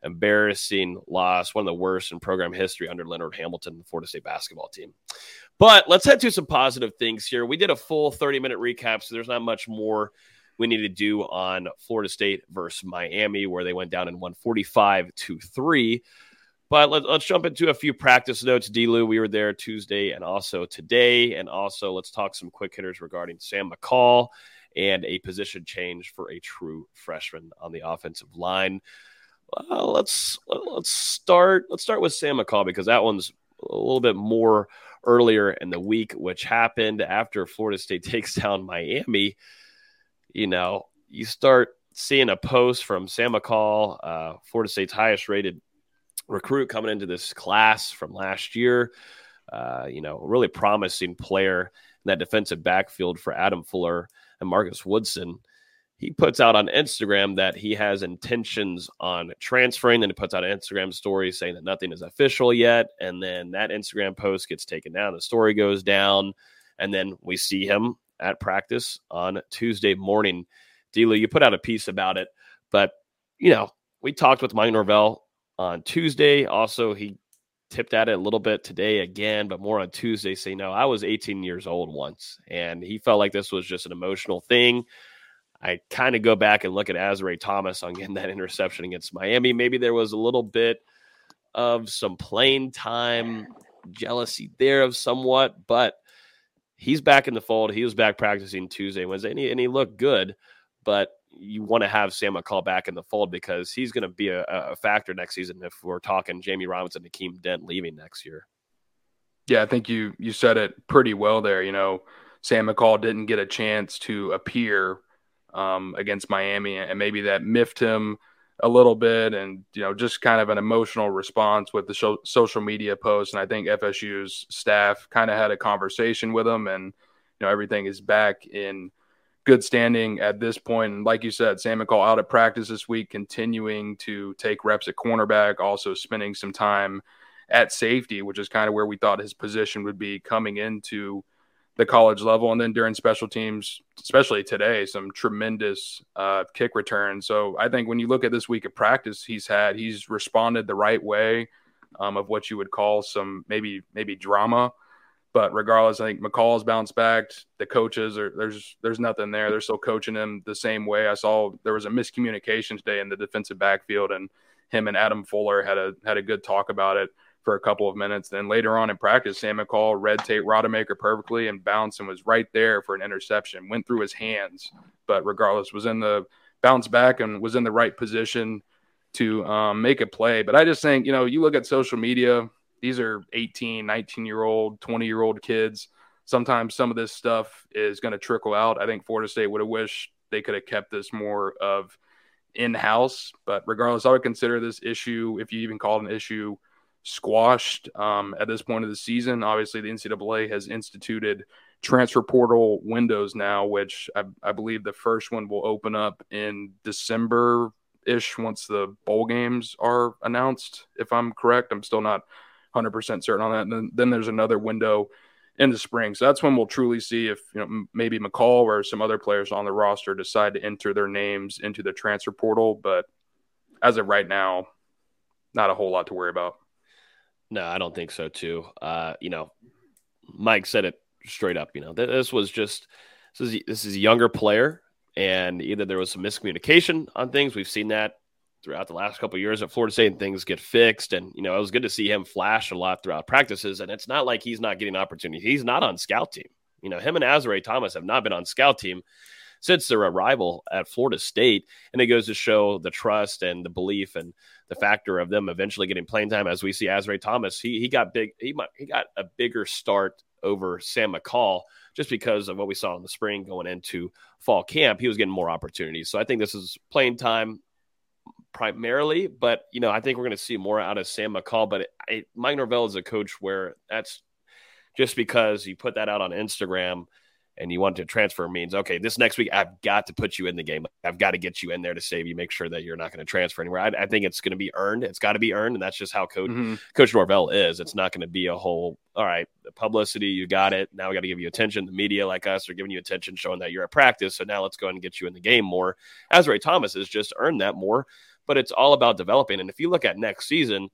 embarrassing loss, one of the worst in program history under Leonard Hamilton, the Florida State basketball team. But let's head to some positive things here. We did a full 30 minute recap, so there's not much more we need to do on Florida State versus Miami, where they went down in 145 to 3. But let, us jump into a few practice notes. D-Lou, we were there Tuesday and also today. And also, let's talk some quick hitters regarding Sam McCall and a position change for a true freshman on the offensive line. Let's let's start let's start with Sam McCall because that one's a little bit more earlier in the week, which happened after Florida State takes down Miami. You know, you start seeing a post from Sam McCall, uh, Florida State's highest rated recruit coming into this class from last year. Uh, you know, really promising player in that defensive backfield for Adam Fuller and Marcus Woodson. He puts out on Instagram that he has intentions on transferring. Then he puts out an Instagram story saying that nothing is official yet. And then that Instagram post gets taken down. The story goes down. And then we see him at practice on Tuesday morning. D-Lou, you put out a piece about it. But, you know, we talked with Mike Norvell on Tuesday. Also, he tipped at it a little bit today again, but more on Tuesday, saying, No, I was 18 years old once, and he felt like this was just an emotional thing. I kind of go back and look at Azareye'h Thomas on getting that interception against Miami. Maybe there was a little bit of some playing time jealousy there of somewhat, but he's back in the fold. He was back practicing Tuesday, Wednesday, and he, and he looked good. But you want to have Sam McCall back in the fold because he's going to be a, a, factor next season if we're talking Jamie Robinson, Akeem Dent leaving next year. Yeah, I think you you said it pretty well there. You know, Sam McCall didn't get a chance to appear um, against Miami, and maybe that miffed him a little bit, and you know, just kind of an emotional response with the social media post. And I think FSU's staff kind of had a conversation with him, and you know, everything is back in good standing at this point. And like you said, Sam McCall out at practice this week, continuing to take reps at cornerback, also spending some time at safety, which is kind of where we thought his position would be coming into the college level. And then during special teams, especially today, some tremendous uh, kick returns. So I think when you look at this week of practice he's had, he's responded the right way um, of what you would call some maybe maybe drama. But regardless, I think McCall's bounced back. The coaches are there's there's nothing there. They're still coaching him the same way. I saw there was a miscommunication today in the defensive backfield, and him and Adam Fuller had a had a good talk about it for a couple of minutes. Then later on in practice, Sam McCall read Tate Rodemaker perfectly and bounced and was right there for an interception. Went through his hands, but regardless, was in the bounce back and was in the right position to um, make a play. But I just think you know you look at social media these are 18, 19 year old, 20 year old kids. Sometimes some of this stuff is going to trickle out. I think Florida State would have wished they could have kept this more of in house. But regardless, I would consider this issue, if you even call it an issue, squashed um, at this point of the season. Obviously, the NCAA has instituted transfer portal windows now, which I, I believe the first one will open up in December ish once the bowl games are announced. If I'm correct, I'm still not 100% certain on that. And then, then there's another window in the spring. So that's when we'll truly see if you know maybe McCall or some other players on the roster decide to enter their names into the transfer portal. But as of right now, not a whole lot to worry about. No, I don't think so too. Uh, you know, Mike said it straight up. You know, this was just this is this is a younger player, and either there was some miscommunication on things. We've seen that throughout the last couple years at Florida State and things get fixed. And, you know, it was good to see him flash a lot throughout practices. And it's not like he's not getting opportunities. He's not on scout team. You know, him and Azareye'h Thomas have not been on scout team since their arrival at Florida State. And it goes to show the trust and the belief and the factor of them eventually getting playing time. As we see Azareye'h Thomas, he, he got big, he, he got a bigger start over Sam McCall just because of what we saw in the spring going into fall camp. He was getting more opportunities. So I think this is playing time primarily, but you know, I think we're going to see more out of Sam McCall. But it, it, Mike Norvell is a coach where that's just because you put that out on Instagram and you want to transfer means okay, this next week I've got to put you in the game. I've got to get you in there to save you, make sure that you're not going to transfer anywhere. I, I think it's going to be earned. It's got to be earned, and that's just how Coach mm-hmm. Coach Norvell is. It's not going to be a whole all right. The publicity, you got it. Now we got to give you attention. The media, like us, are giving you attention, showing that you're at practice. So now let's go ahead and get you in the game more. Azareye'h Thomas has just earned that more but it's all about developing. And if you look at next season,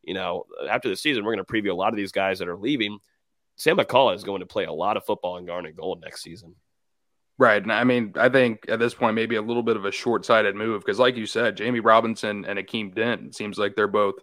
you know, after the season, we're going to preview a lot of these guys that are leaving. Sam McCall is going to play a lot of football in Garnet Gold next season. Right. And I mean, I think at this point, maybe a little bit of a short sighted move because, like you said, Jamie Robinson and Akeem Dent seems like they're both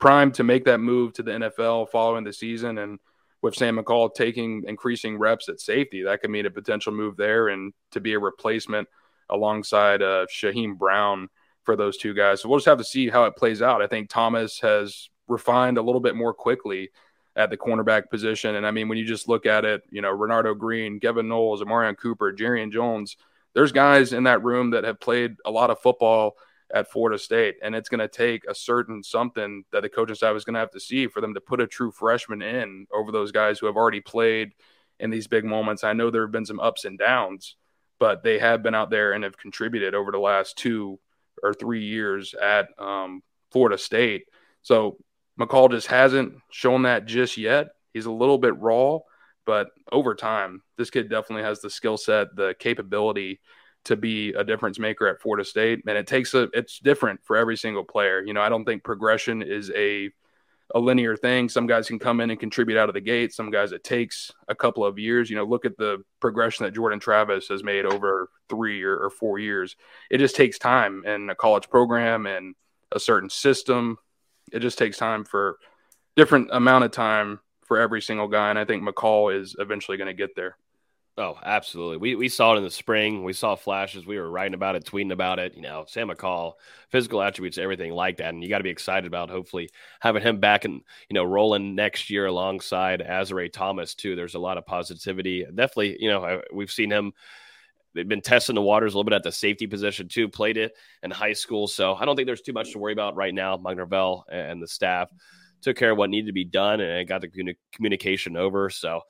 primed to make that move to the NFL following the season. And with Sam McCall taking increasing reps at safety, that could mean a potential move there and to be a replacement alongside uh, Shyheim Brown for those two guys. So we'll just have to see how it plays out. I think Thomas has refined a little bit more quickly at the cornerback position. And I mean, when you just look at it, you know, Renardo Green, Kevin Knowles, Omarion Cooper, Jarrian Jones, there's guys in that room that have played a lot of football at Florida State. And it's going to take a certain something that the coaching staff is going to have to see for them to put a true freshman in over those guys who have already played in these big moments. I know there have been some ups and downs, but they have been out there and have contributed over the last two or three years at um, Florida State. So McCall just hasn't shown that just yet. He's a little bit raw, but over time, this kid definitely has the skill set, the capability to be a difference maker at Florida State. And it takes a, it's different for every single player. You know, I don't think progression is a, a linear thing. Some guys can come in and contribute out of the gate. Some guys it takes a couple of years. You know, look at the progression that Jordan Travis has made over three or, or four years. It just takes time in a college program and a certain system it just takes time for different amount of time for every single guy, and I think McCall is eventually going to get there. Oh, absolutely. We we saw it in the spring. We saw flashes. We were writing about it, tweeting about it. You know, Sam McCall, physical attributes, everything like that. And you got to be excited about hopefully having him back and you know rolling next year alongside Azareye'h Thomas too. There's a lot of positivity. Definitely, you know, we've seen him they've been testing the waters a little bit at the safety position too. Played it in high school, so I don't think there's too much to worry about right now. Mike Norvell and the staff took care of what needed to be done and got the communication over. So,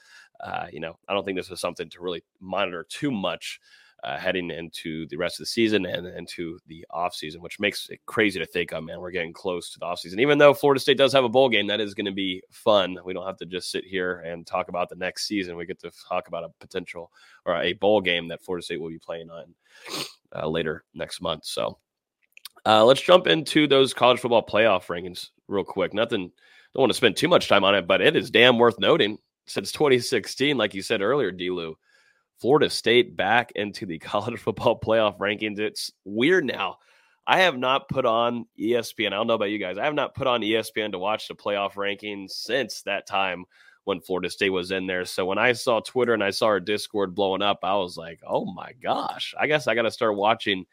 uh, you know, I don't think this is something to really monitor too much uh, heading into the rest of the season and into the offseason, which makes it crazy to think, oh man, we're getting close to the offseason. Even though Florida State does have a bowl game, that is going to be fun. We don't have to just sit here and talk about the next season. We get to talk about a potential or a bowl game that Florida State will be playing on uh, later next month. So uh, let's jump into those college football playoff rankings real quick. Nothing, don't want to spend too much time on it, but it is damn worth noting since 2016, like you said earlier, D-Lou Florida State back into the college football playoff rankings. It's weird now. I have not put on ESPN. I don't know about you guys. I have not put on ESPN to watch the playoff rankings since that time when Florida State was in there. So when I saw Twitter and I saw our Discord blowing up, I was like, oh my gosh, I guess I got to start watching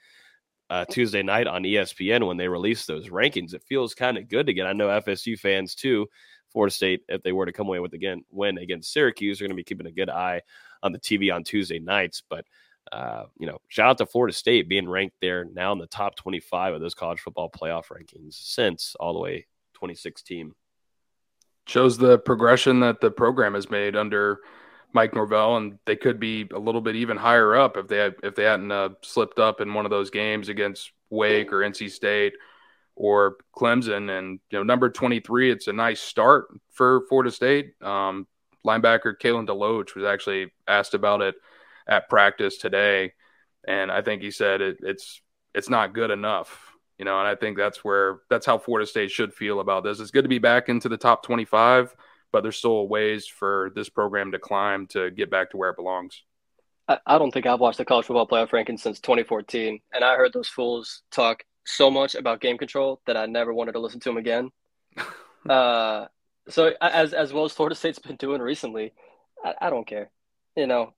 uh, Tuesday night on ESPN when they release those rankings. It feels kind of good to get. I know FSU fans too. Florida State, if they were to come away with again win against Syracuse, are going to be keeping a good eye on the TV on Tuesday nights. But uh, you know, shout out to Florida State being ranked there now in the top 25 of those college football playoff rankings since all the way 2016. Shows the progression that the program has made under Mike Norvell, and they could be a little bit even higher up if they had if they hadn't uh, slipped up in one of those games against Wake or NC State or Clemson. And you know, number 23, it's a nice start for Florida State. Um, linebacker Kalen DeLoach was actually asked about it at practice today, and I think he said it, it's it's not good enough. You know, and I think that's where that's how Florida State should feel about this. It's good to be back into the top 25, but there's still ways for this program to climb to get back to where it belongs. I, don't think I've watched the college football playoff rankings since 2014, and I heard those fools talk so much about game control that I never wanted to listen to them again. uh, so as as well as Florida State's been doing recently, I, I don't care. You know,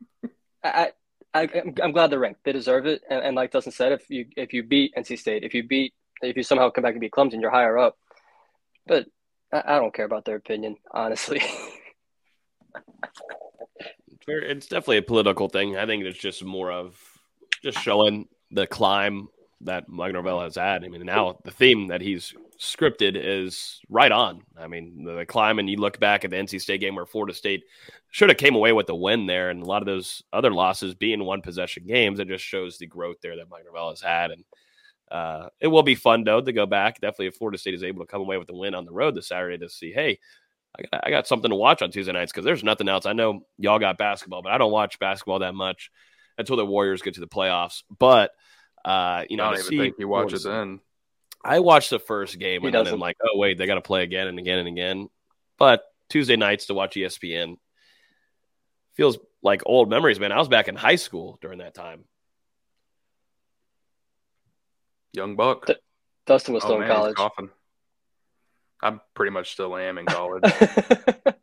I, I I'm glad they're ranked. They deserve it. And, and like Dustin said, if you if you beat NC State, if you beat if you somehow come back and beat Clemson, you're higher up. But I, I don't care about their opinion, honestly. it's definitely a political thing. I think it's just more of just showing the climb that Mike Norvell has had. I mean, now the theme that he's scripted is right on. I mean, the, the climb, and you look back at the NC State game where Florida State should have came away with the win there, and a lot of those other losses being one possession games. It just shows the growth there that Mike Norvell has had, and uh, it will be fun though to go back. Definitely, if Florida State is able to come away with the win on the road this Saturday to see, hey. I got, I got something to watch on Tuesday nights because there's nothing else. I know y'all got basketball, but I don't watch basketball that much until the Warriors get to the playoffs. But uh, you know, I don't even think you watch it then. I watched the first game and then I'm like, oh wait, they got to play again and again and again. But Tuesday nights to watch ESPN feels like old memories, man. I was back in high school during that time. Young buck. D- Dustin was Oh, still in man, college. coughing. I pretty much still am in college.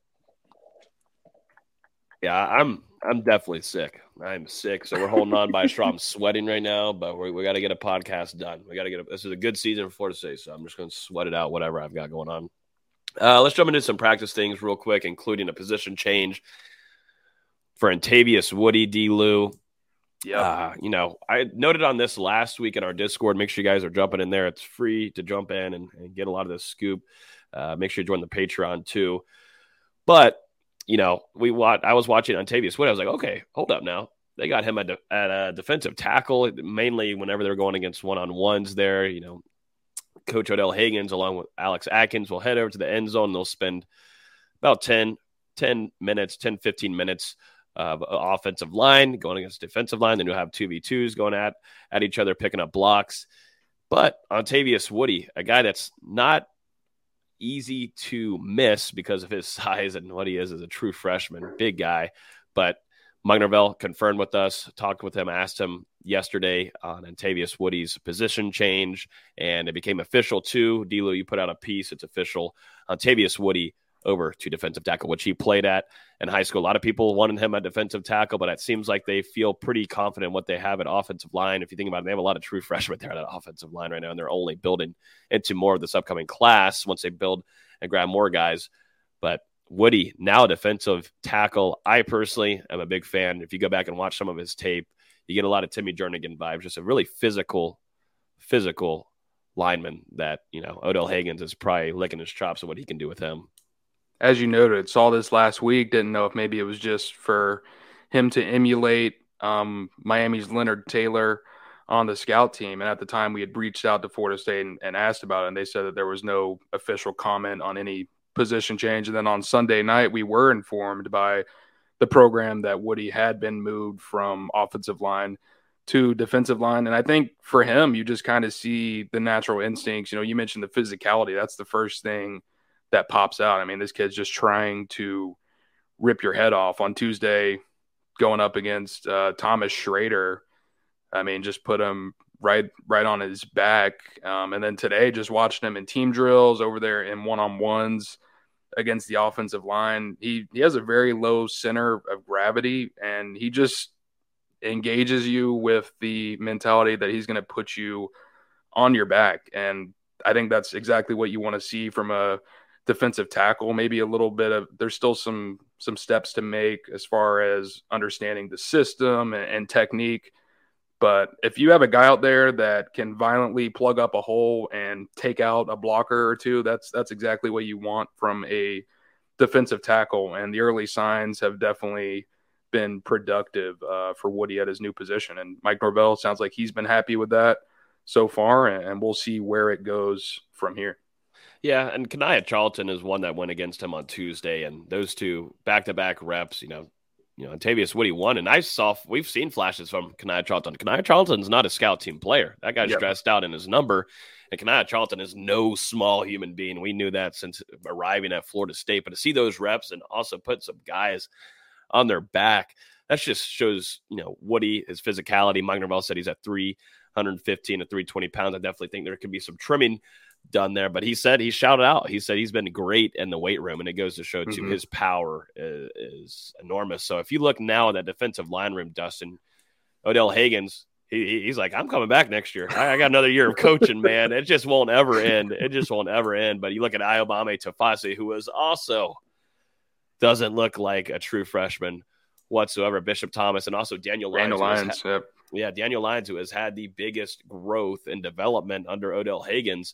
Yeah, I'm I'm definitely sick. I'm sick, so we're holding on by a straw. I'm sweating right now, but we, we got to get a podcast done. We got to get a, this is a good season for Florida State, so I'm just going to sweat it out, whatever I've got going on. Uh, let's jump into some practice things real quick, including a position change for Antavius Woody D-Lou. Yeah. Uh, you know, I noted on this last week in our Discord. Make sure you guys are jumping in there. It's free to jump in and, and get a lot of this scoop. Uh, make sure you join the Patreon too. But you know, we watch. I was watching Ontavious Wood. I was like, okay, hold up now. They got him at, de- at a defensive tackle, mainly whenever they're going against one on ones. There, you know, Coach Odell Haggins along with Alex Atkins will head over to the end zone. They'll spend about 10, 10 minutes, 10, 15 minutes of uh, offensive line going against defensive line. Then you'll have 2v2s going at, at each other, picking up blocks. But Ontavious Woody, a guy that's not easy to miss because of his size and what he is as a true freshman, big guy. But Mike confirmed with us, talked with him, asked him yesterday on Antavius Woody's position change, and it became official too. D-Lou, you put out a piece; it's official. Antavius Woody over to defensive tackle, which he played at in high school. A lot of people wanted him at defensive tackle, but it seems like they feel pretty confident what they have at offensive line. If you think about it, they have a lot of true freshmen there at offensive line right now, and they're only building into more of this upcoming class once they build and grab more guys. But Woody, now defensive tackle. I personally am a big fan. If you go back and watch some of his tape, you get a lot of Timmy Jernigan vibes. Just a really physical, physical lineman that, you know, Odell Haggins is probably licking his chops of what he can do with him. As you noted, saw this last week. Didn't know if maybe it was just for him to emulate um, Miami's Leonard Taylor on the scout team. And at the time, we had reached out to Florida State and, and asked about it, and they said that there was no official comment on any position change. And then on Sunday night, we were informed by the program that Woody had been moved from offensive line to defensive line. And I think for him, you just kind of see the natural instincts. You know, you mentioned the physicality. That's the first thing that pops out. I mean, this kid's just trying to rip your head off on Tuesday, going up against uh, Thomas Shrader. I mean, just put him right right on his back. Um, and then today, just watching him in team drills over there in one on ones against the offensive line. He he has a very low center of gravity, and he just engages you with the mentality that he's going to put you on your back. And I think that's exactly what you want to see from a defensive tackle. Maybe a little bit of there's still some some steps to make as far as understanding the system and, and technique. But if you have a guy out there that can violently plug up a hole and take out a blocker or two, that's that's exactly what you want from a defensive tackle. And the early signs have definitely been productive uh, for Woody at his new position. And Mike Norvell sounds like he's been happy with that so far, and we'll see where it goes from here. Yeah, and Kanaya Charlton is one that went against him on Tuesday, and those two back-to-back reps, you know, you know, Antavius Woody won, and I saw we've seen flashes from Kanaya Charlton. Kanaya Charlton's not a scout team player. That guy's Yep. stressed out in his number, and Kanaya Charlton is no small human being. We knew that since arriving at Florida State, but to see those reps and also put some guys on their back, that just shows you know Woody his physicality. Mike Norvell said he's at three hundred fifteen to three twenty pounds. I definitely think there could be some trimming done there. But he said he shouted out. He said he's been great in the weight room, and it goes to show too Mhm. his power is, is enormous. So if you look now at that defensive line room, Dustin Odell Haggins, he, he- he's like, I'm coming back next year. I, I got another year of coaching, man. It just won't ever end. It just won't ever end. But you look at Iobame Tafasi, who is also doesn't look like a true freshman whatsoever. Bishop Thomas and also Daniel Lyons. Daniel Lyons, yep. yeah, Daniel Lyons, who has had the biggest growth and development under Odell Haggins,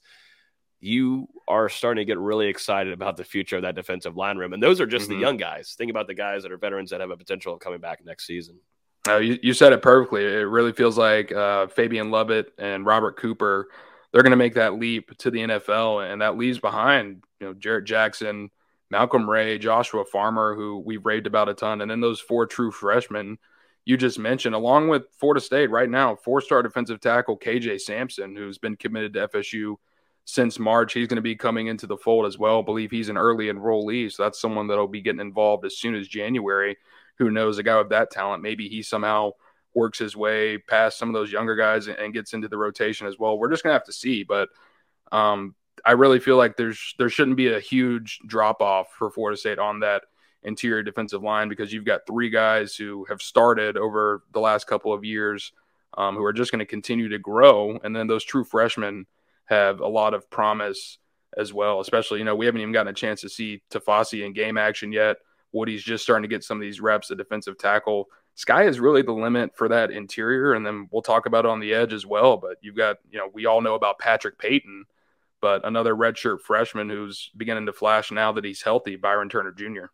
you are starting to get really excited about the future of that defensive line room. And those are just Mhm. the young guys. Think about the guys that are veterans that have a potential of coming back next season. Uh, you, you said it perfectly. It really feels like uh, Fabien Lovett and Robert Cooper, they're going to make that leap to the NFL, and that leaves behind, you know, Jarrett Jackson, Malcolm Ray, Joshua Farmer, who we've raved about a ton, and then those four true freshmen you just mentioned, along with Florida State right now, four-star defensive tackle KJ Sampson, who's been committed to FSU since March. He's going to be coming into the fold as well. I believe he's an early enrollee, so that's someone that'll be getting involved as soon as January who knows? A guy with that talent, maybe he somehow works his way past some of those younger guys and, and gets into the rotation as well. We're just gonna have to see, but um, I really feel like there's there shouldn't be a huge drop off for Florida State on that interior defensive line because you've got three guys who have started over the last couple of years um, who are just going to continue to grow, and then those true freshmen have a lot of promise as well. Especially, you know, we haven't even gotten a chance to see Tafasi in game action yet. Woody's just starting to get some of these reps at defensive tackle. Sky is really the limit for that interior, and then we'll talk about it on the edge as well. But you've got, you know, we all know about Patrick Payton, but another redshirt freshman who's beginning to flash now that he's healthy, Byron Turner Jr.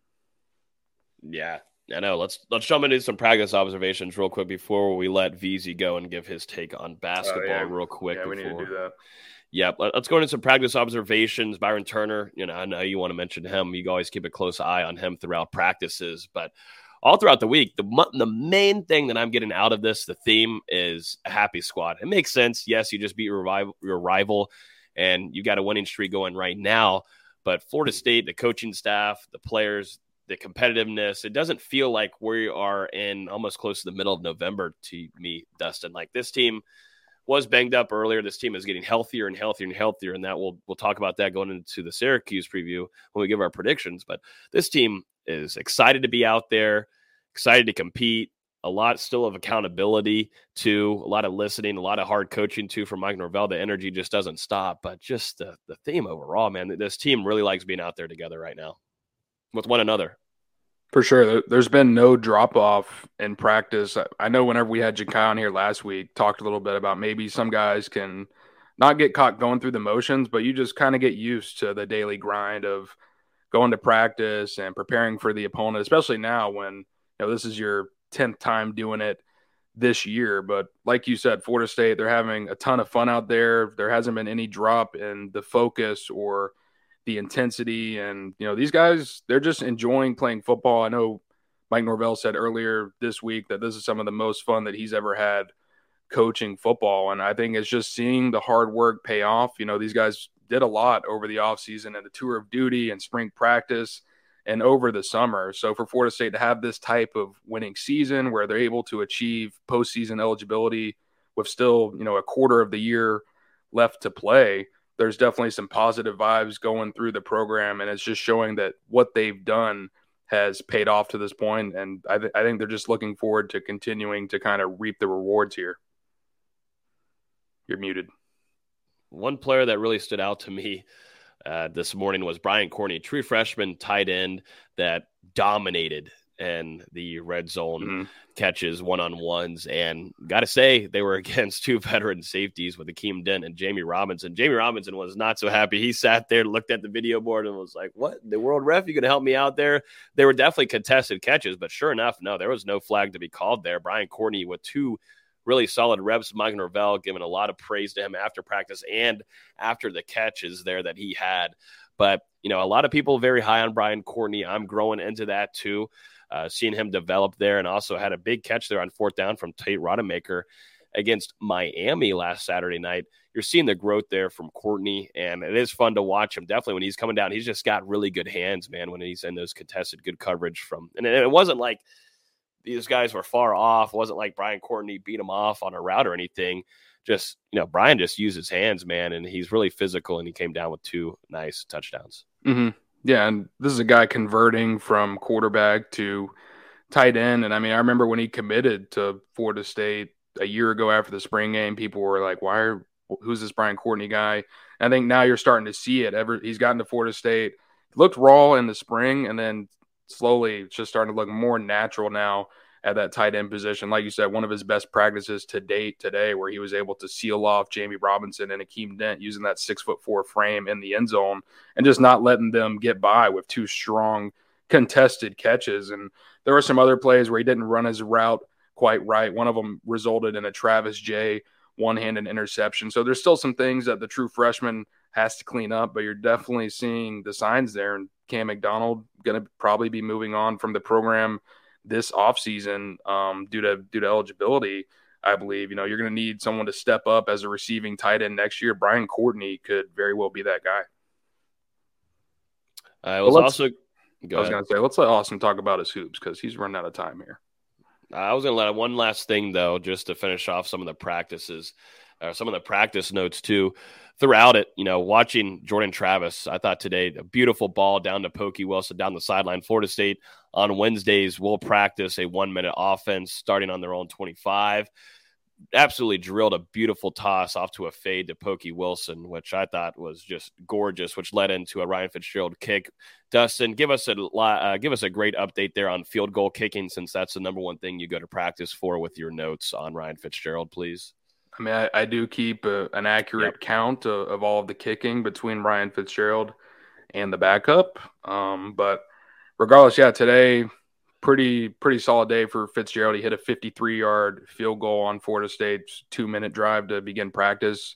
Yeah, I know. Let's let's jump into some practice observations real quick before we let VZ go and give his take on basketball Oh, yeah. real quick. Yeah, we before. need to do that. Let- Let's go into some practice observations. Byron Turner, you know, I know you want to mention him. You always keep a close eye on him throughout practices, but all throughout the week, the the main thing that I'm getting out of this, the theme is a happy squad. It makes sense. Yes, you just beat your rival, your rival, and you got a winning streak going right now. But Florida State, the coaching staff, the players, the competitiveness, it doesn't feel like we are in almost close to the middle of November to me, Dustin. Like this team was banged up earlier. This team is getting healthier and healthier and healthier, and that we'll we'll talk about that going into the Syracuse preview when we give our predictions. But this team is excited to be out there, excited to compete. A lot still of accountability to a lot of listening, a lot of hard coaching too from Mike Norvell. The energy just doesn't stop. But just the the theme overall, man, this team really likes being out there together right now with one another. For sure. There- There's been no drop off in practice. I- I know whenever we had Jakai on here last week, talked a little bit about maybe some guys can not get caught going through the motions, but you just kind of get used to the daily grind of going to practice and preparing for the opponent, especially now when you know this is your 10th time doing it this year. But like you said, Florida State, they're having a ton of fun out there. There hasn't been any drop in the focus or the intensity and you know these guys they're just enjoying playing football. I know mike norvell said earlier this week that this is some of the most fun that he's ever had coaching football. And i think it's just seeing the hard work pay off. You know these guys did a lot over the offseason and the tour of duty and spring practice and over the summer. So for florida state to have this type of winning season where they're able to achieve postseason eligibility with still you know a quarter of the year left to play there's definitely some positive vibes going through the program, and it's just showing that what they've done has paid off to this point. And I, th- I think they're just looking forward to continuing to kind of reap the rewards here. You're muted. One player that really stood out to me uh, this morning was Brian Courtney, true freshman tight end that dominated in the red zone Mm-hmm. catches, one on ones. And got to say, they were against two veteran safeties with Akeem Dent and Jamie Robinson. Jamie Robinson was not so happy. He sat there, looked at the video board, and was like, What? The world ref, you going to help me out there? They were definitely contested catches, but sure enough, no, there was no flag to be called there. Brian Courtney with two really solid reps. Mike Norvell giving a lot of praise to him after practice and after the catches there that he had. But, you know, a lot of people very high on Brian Courtney. I'm growing into that too. Uh, seeing him develop there and also had a big catch there on fourth down from Tate Rodemaker against Miami last Saturday night. You're seeing the growth there from Courtney, and it is fun to watch him. Definitely when he's coming down, he's just got really good hands, man. When he's in those contested good coverage from, and it wasn't like these guys were far off. It wasn't like Brian Courtney beat him off on a route or anything. Just you know, Brian just used his hands, man, and he's really physical, and he came down with two nice touchdowns. Mm-hmm. Yeah, and this is a guy converting from quarterback to tight end. And I mean, I remember when he committed to Florida State a year ago after the spring game, people were like, "Why are who's this Brian Courtney guy?" And I think now you're starting to see it. Ever he's gotten to Florida State, looked raw in the spring, and then slowly just starting to look more natural now at that tight end position. Like you said, one of his best practices to date today, where he was able to seal off Jamie Robinson and Akeem Dent using that six foot four frame in the end zone and just not letting them get by with two strong contested catches. And there were some other plays where he didn't run his route quite right. One of them resulted in a Travis Jay one handed interception. So there's still some things that the true freshman has to clean up, but you're definitely seeing the signs there. And Cam McDonald going to probably be moving on from the program this offseason um, due to due to eligibility. I believe you know you're going to need someone to step up as a receiving tight end next year. Brian Courtney could very well be that guy. Uh, it was also Go I was going to say, let's let Austin talk about his hoops because he's running out of time here. I was going to let one last thing though, just to finish off some of the practices, uh, some of the practice notes too. Throughout it, you know, watching Jordan Travis, I thought today a beautiful ball down to Pokey Wilson down the sideline. Florida State on Wednesdays will practice a one minute offense starting on their own 25 absolutely drilled a beautiful toss off to a fade to Pokey Wilson, which I thought was just gorgeous, which led into a Ryan Fitzgerald kick. Dustin, give us a uh, give us a great update there on field goal kicking, since that's the number one thing you go to practice for with your notes on Ryan Fitzgerald, please. I mean, I, I do keep a, an accurate yep. count of, of, all of the kicking between Ryan Fitzgerald and the backup. Um, but regardless, yeah, today pretty pretty solid day for Fitzgerald. He hit a 53 yard field goal on Florida State's two minute drive to begin practice,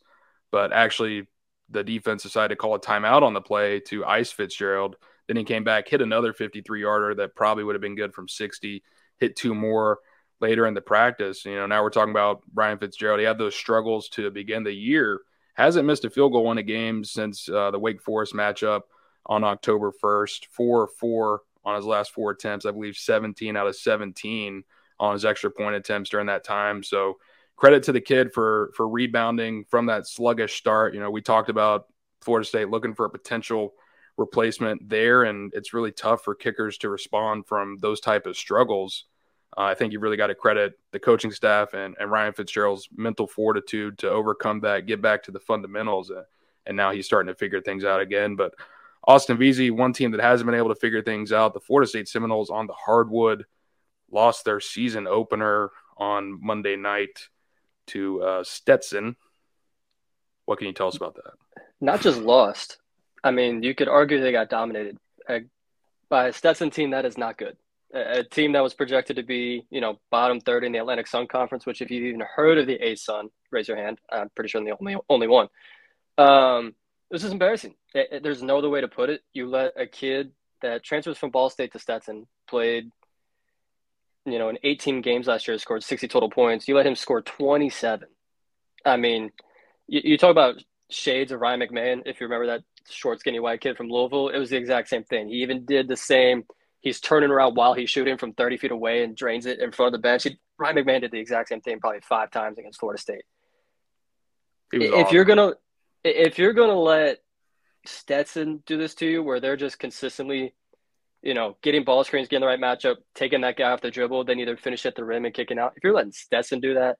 but actually the defense decided to call a timeout on the play to ice Fitzgerald. Then he came back, hit another 53 yarder that probably would have been good from 60, hit two more later in the practice. You know, now we're talking about Brian Fitzgerald. He had those struggles to begin the year. Hasn't missed a field goal in a game since uh, the Wake Forest matchup on October 1st. Four four on his last four attempts. I believe 17 out of 17 on his extra point attempts during that time. So credit to the kid for for rebounding from that sluggish start. You know, we talked about Florida State looking for a potential replacement there, and it's really tough for kickers to respond from those type of struggles. Uh, I think you really got to credit the coaching staff and, and Ryan Fitzgerald's mental fortitude to overcome that, get back to the fundamentals, and, and now he's starting to figure things out again. But Austin Vesey, one team that hasn't been able to figure things out. The Florida State Seminoles on the hardwood lost their season opener on Monday night to uh, Stetson. What can you tell us about that? Not just lost. I mean, you could argue they got dominated uh, by a Stetson team that is not good. A, a, team that was projected to be, you know, bottom third in the Atlantic Sun Conference. Which, if you've even heard of the ASUN, raise your hand. I'm pretty sure I'm the only only one. Um, this is embarrassing. There's no other way to put it. You let a kid that transfers from Ball State to Stetson, played, you know, in 18 games last year, scored 60 total points. You let him score 27. I mean, you, you talk about shades of Ryan McMahon. If you remember that short, skinny white kid from Louisville, it was the exact same thing. He even did the same. He's turning around while he's shooting from 30 feet away and drains it in front of the bench. He, Ryan McMahon did the exact same thing probably five times against Florida State. If awesome. you're gonna if you're going to let Stetson do this to you, where they're just consistently, you know, getting ball screens, getting the right matchup, taking that guy off the dribble, then either finish at the rim and kicking out. If you're letting Stetson do that,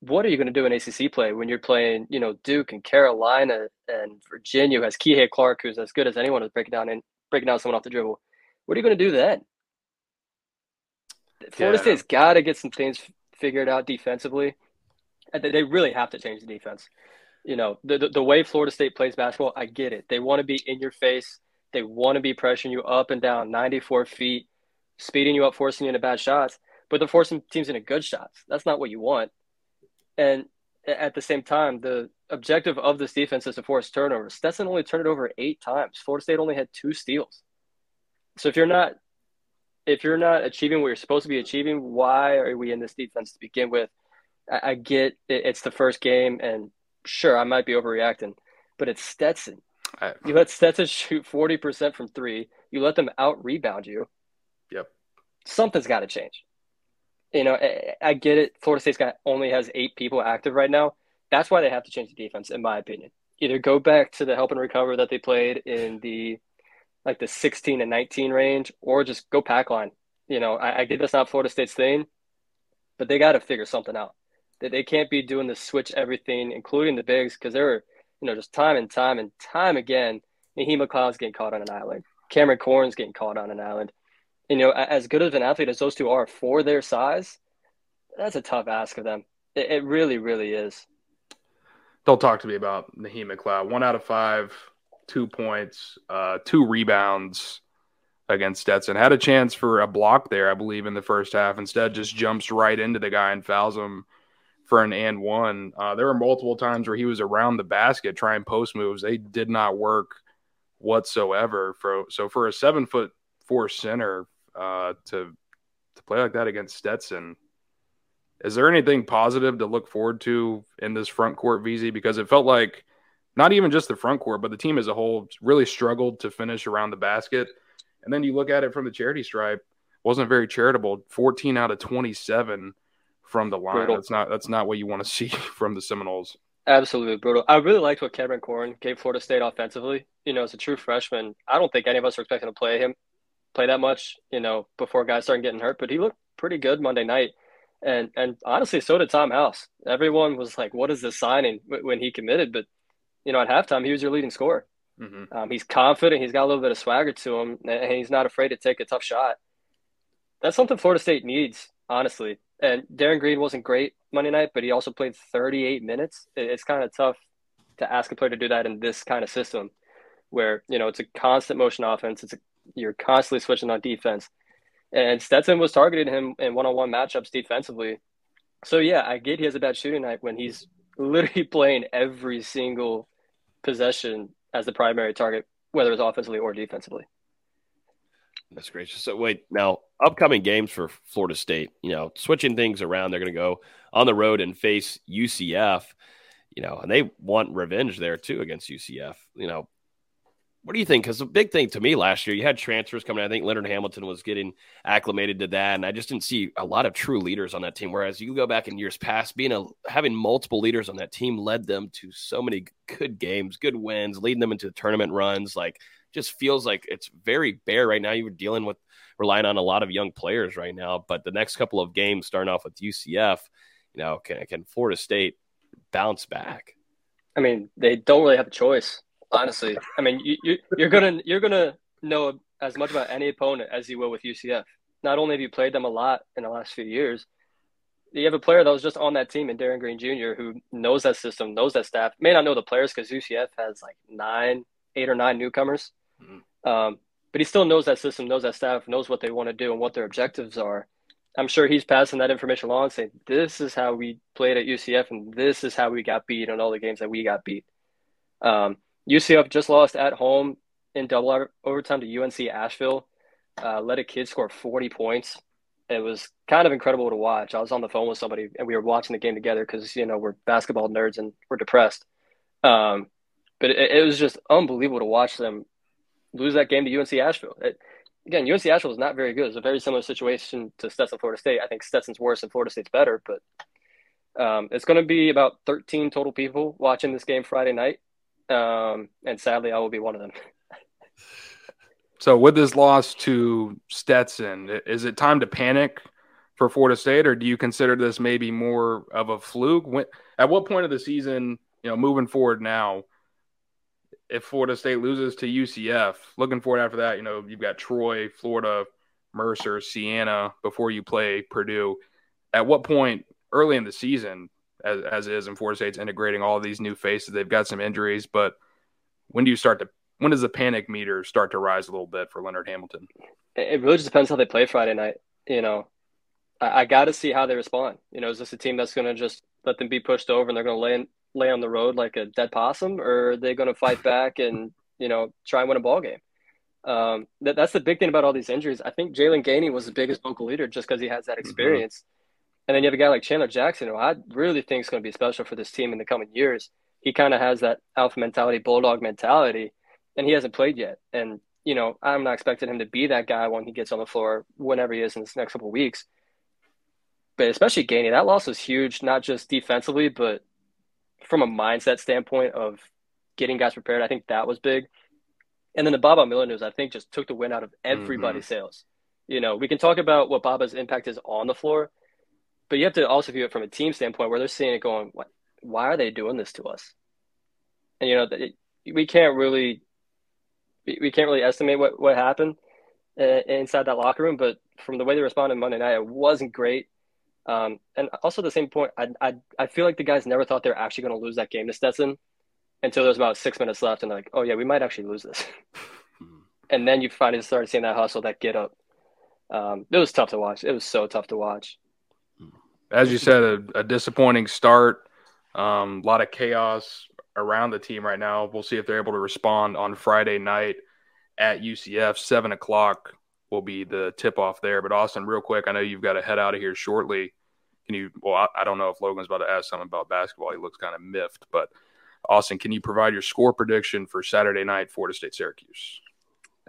what are you going to do in ACC play when you're playing, you know, Duke and Carolina and Virginia, who has Kihei Clark, who's as good as anyone at breaking down and breaking down someone off the dribble? What are you going to do then? Florida yeah, State's got to get some things figured out defensively. They really have to change the defense you know, the, the, the way Florida State plays basketball, I get it. They want to be in your face. They want to be pressuring you up and down 94 feet, speeding you up, forcing you into bad shots, but they're forcing teams into good shots. That's not what you want. And at the same time, the objective of this defense is to force turnovers. Stetson only turned it over eight times. Florida State only had two steals. So if you're not if you're not achieving what you're supposed to be achieving, why are we in this defense to begin with? I, I get it, it's the first game, and sure, I might be overreacting, but it's Stetson. You let Stetson shoot 40% from three. You let them out rebound you. Yep. Something's got to change. You know, I, I, get it. Florida State's got only has eight people active right now. That's why they have to change the defense, in my opinion. Either go back to the help and recover that they played in the like the 16 and 19 range, or just go pack line. You know, I, I get that's not Florida State's thing, but they got to figure something out they can't be doing the switch everything, including the bigs, because they're, you know, just time and time and time again, Naheem McLeod's getting caught on an island. Cameron Corhen's getting caught on an island. And, you know, as good of an athlete as those two are for their size, that's a tough ask of them. It, it really, really is. Don't talk to me about Naheem McLeod. One out of five, two points, uh, two rebounds against Stetson. Had a chance for a block there, I believe, in the first half. Instead, just jumps right into the guy and fouls him for an and one. Uh, there were multiple times where he was around the basket trying post moves. They did not work whatsoever. For so for a seven foot four center uh, to to play like that against Stetson, is there anything positive to look forward to in this front court VZ? Because it felt like not even just the front court, but the team as a whole really struggled to finish around the basket. And then you look at it from the charity stripe, wasn't very charitable. 14 out of 27 from the line. Brutal. That's not that's not what you want to see from the Seminoles. Absolutely brutal. I really liked what Cameron Corhen gave Florida State offensively. You know, as a true freshman, I don't think any of us were expecting to play him, play that much. You know, before guys started getting hurt, but he looked pretty good Monday night. And and honestly, so did Tom House. Everyone was like, "What is this signing?" when he committed, but you know, at halftime, he was your leading scorer. Mm-hmm. Um, he's confident. He's got a little bit of swagger to him, and he's not afraid to take a tough shot. That's something Florida State needs, honestly. And Darin Green wasn't great Monday night, but he also played 38 minutes. It's kind of tough to ask a player to do that in this kind of system, where you know it's a constant motion offense. It's a, you're constantly switching on defense, and Stetson was targeting him in one-on-one matchups defensively. So yeah, I get he has a bad shooting night when he's literally playing every single possession as the primary target, whether it's offensively or defensively. That's great. So wait, now upcoming games for Florida State, you know, switching things around, they're going to go on the road and face UCF, you know, and they want revenge there too against UCF. You know, what do you think? Because the big thing to me last year, you had transfers coming. I think Leonard Hamilton was getting acclimated to that, and I just didn't see a lot of true leaders on that team. Whereas you go back in years past, being a having multiple leaders on that team led them to so many good games, good wins, leading them into tournament runs. Like, just feels like it's very bare right now. You were dealing with relying on a lot of young players right now, but the next couple of games, starting off with UCF, you know, can can Florida State bounce back? I mean, they don't really have a choice honestly. I mean, you, you you're gonna you're gonna know as much about any opponent as you will with UCF. Not only have you played them a lot in the last few years, you have a player that was just on that team in Darin Green Jr. who knows that system, knows that staff. May not know the players because UCF has like nine, eight or nine newcomers, mm-hmm. um, but he still knows that system, knows that staff, knows what they want to do and what their objectives are. I'm sure he's passing that information along, saying, "This is how we played at UCF, and this is how we got beat in all the games that we got beat." Um, UCF just lost at home in double overtime to UNC Asheville. Uh, let a kid score 40 points. It was kind of incredible to watch. I was on the phone with somebody and we were watching the game together because, you know, we're basketball nerds and we're depressed. Um, but it, it, was just unbelievable to watch them lose that game to UNC Asheville. It, again, UNC Asheville is not very good. It's a very similar situation to Stetson, Florida State. I think Stetson's worse and Florida State's better, but um, it's going to be about 13 total people watching this game Friday night um, and sadly, I will be one of them. so, with this loss to Stetson, is it time to panic for Florida State, or do you consider this maybe more of a fluke? When, at what point of the season, you know, moving forward now, if Florida State loses to UCF, looking forward after that, you know, you've got Troy, Florida, Mercer, Siena before you play Purdue. At what point early in the season as, as is, and Florida State's integrating all these new faces. They've got some injuries, but when do you start to when does the panic meter start to rise a little bit for Leonard Hamilton? It really just depends how they play Friday night. You know, I, I got to see how they respond. You know, is this a team that's going to just let them be pushed over and they're going to lay in, lay on the road like a dead possum, or are they going to fight back and you know try and win a ball game? Um, that, that's the big thing about all these injuries. I think Jaylan Gainey was the biggest vocal leader just because he has that mm-hmm. experience. Mm-hmm. And then you have a guy like Chandler Jackson, who I really think is going to be special for this team in the coming years. He kind of has that alpha mentality, bulldog mentality, and he hasn't played yet. And you know, I'm not expecting him to be that guy when he gets on the floor, whenever he is in this next couple of weeks. But especially Gainey, that loss was huge, not just defensively, but from a mindset standpoint of getting guys prepared. I think that was big. And then the Baba Miller news, I think, just took the wind out of everybody's mm-hmm. sails. You know, we can talk about what Baba's impact is on the floor, but you have to also view it from a team standpoint where they're seeing it going, why are they doing this to us? And, you know, it, we can't really, we can't really estimate what, what happened uh, inside that locker room, but from the way they responded Monday night, it wasn't great. Um, and also at the same point, I, I, I feel like the guys never thought they were actually going to lose that game to Stetson until there was about six minutes left. And they're like, oh yeah, we might actually lose this. and then you finally started seeing that hustle, that get up. Um, it was tough to watch. It was so tough to watch as you said, a, a disappointing start. Um, a lot of chaos around the team right now. We'll see if they're able to respond on Friday night at UCF. Seven o'clock will be the tip off there. But Austin, real quick, I know you've got to head out of here shortly. Can you? Well, I, I don't know if Logan's about to ask something about basketball. He looks kind of miffed, but Austin, can you provide your score prediction for Saturday night, Florida State Syracuse?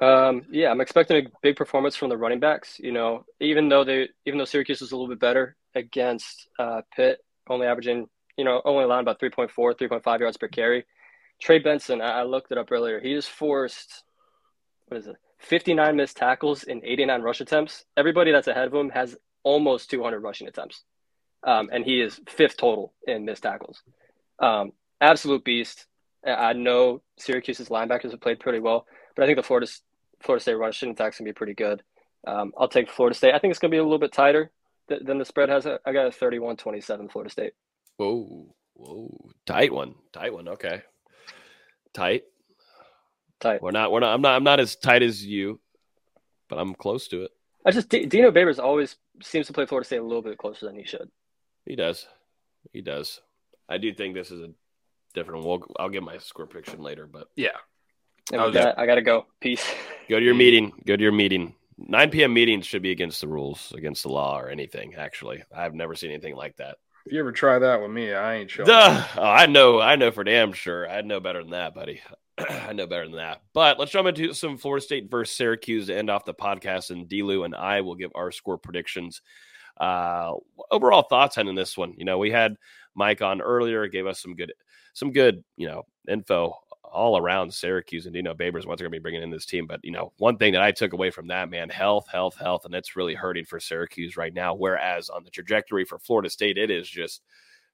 Um, yeah, I'm expecting a big performance from the running backs. You know, even though they, even though Syracuse is a little bit better against uh, Pitt, only averaging, you know, only allowing about 3.4, 3.5 yards per carry. Trey Benson, I, I looked it up earlier. He has forced, what is it, 59 missed tackles in 89 rush attempts. Everybody that's ahead of him has almost 200 rushing attempts, um, and he is fifth total in missed tackles. Um, absolute beast. I know Syracuse's linebackers have played pretty well, but I think the Florida Florida State rushing attack's gonna be pretty good. Um, I'll take Florida State. I think it's gonna be a little bit tighter th- than the spread has. I got a 31-27 Florida State. Whoa, whoa, tight one, tight one. Okay, tight, tight. We're not. We're not. I'm not. I'm not as tight as you, but I'm close to it. I just D- Dino Babers always seems to play Florida State a little bit closer than he should. He does. He does. I do think this is a different. We'll, I'll get my score prediction later, but yeah. And with that, I got to go. Peace. Go to your meeting. Go to your meeting. 9 p.m. meetings should be against the rules, against the law, or anything. Actually, I've never seen anything like that. If you ever try that with me, I ain't sure. Duh. Oh, I know. I know for damn sure. I know better than that, buddy. I know better than that. But let's jump into some Florida State versus Syracuse to end off the podcast, and D-Lou and I will give our score predictions. Uh, overall thoughts on this one. You know, we had Mike on earlier, gave us some good, some good, you know, info all around Syracuse and Dino Babers they're going to be bringing in this team. But, you know, one thing that I took away from that, man, health, health, health. And it's really hurting for Syracuse right now. Whereas on the trajectory for Florida State, it is just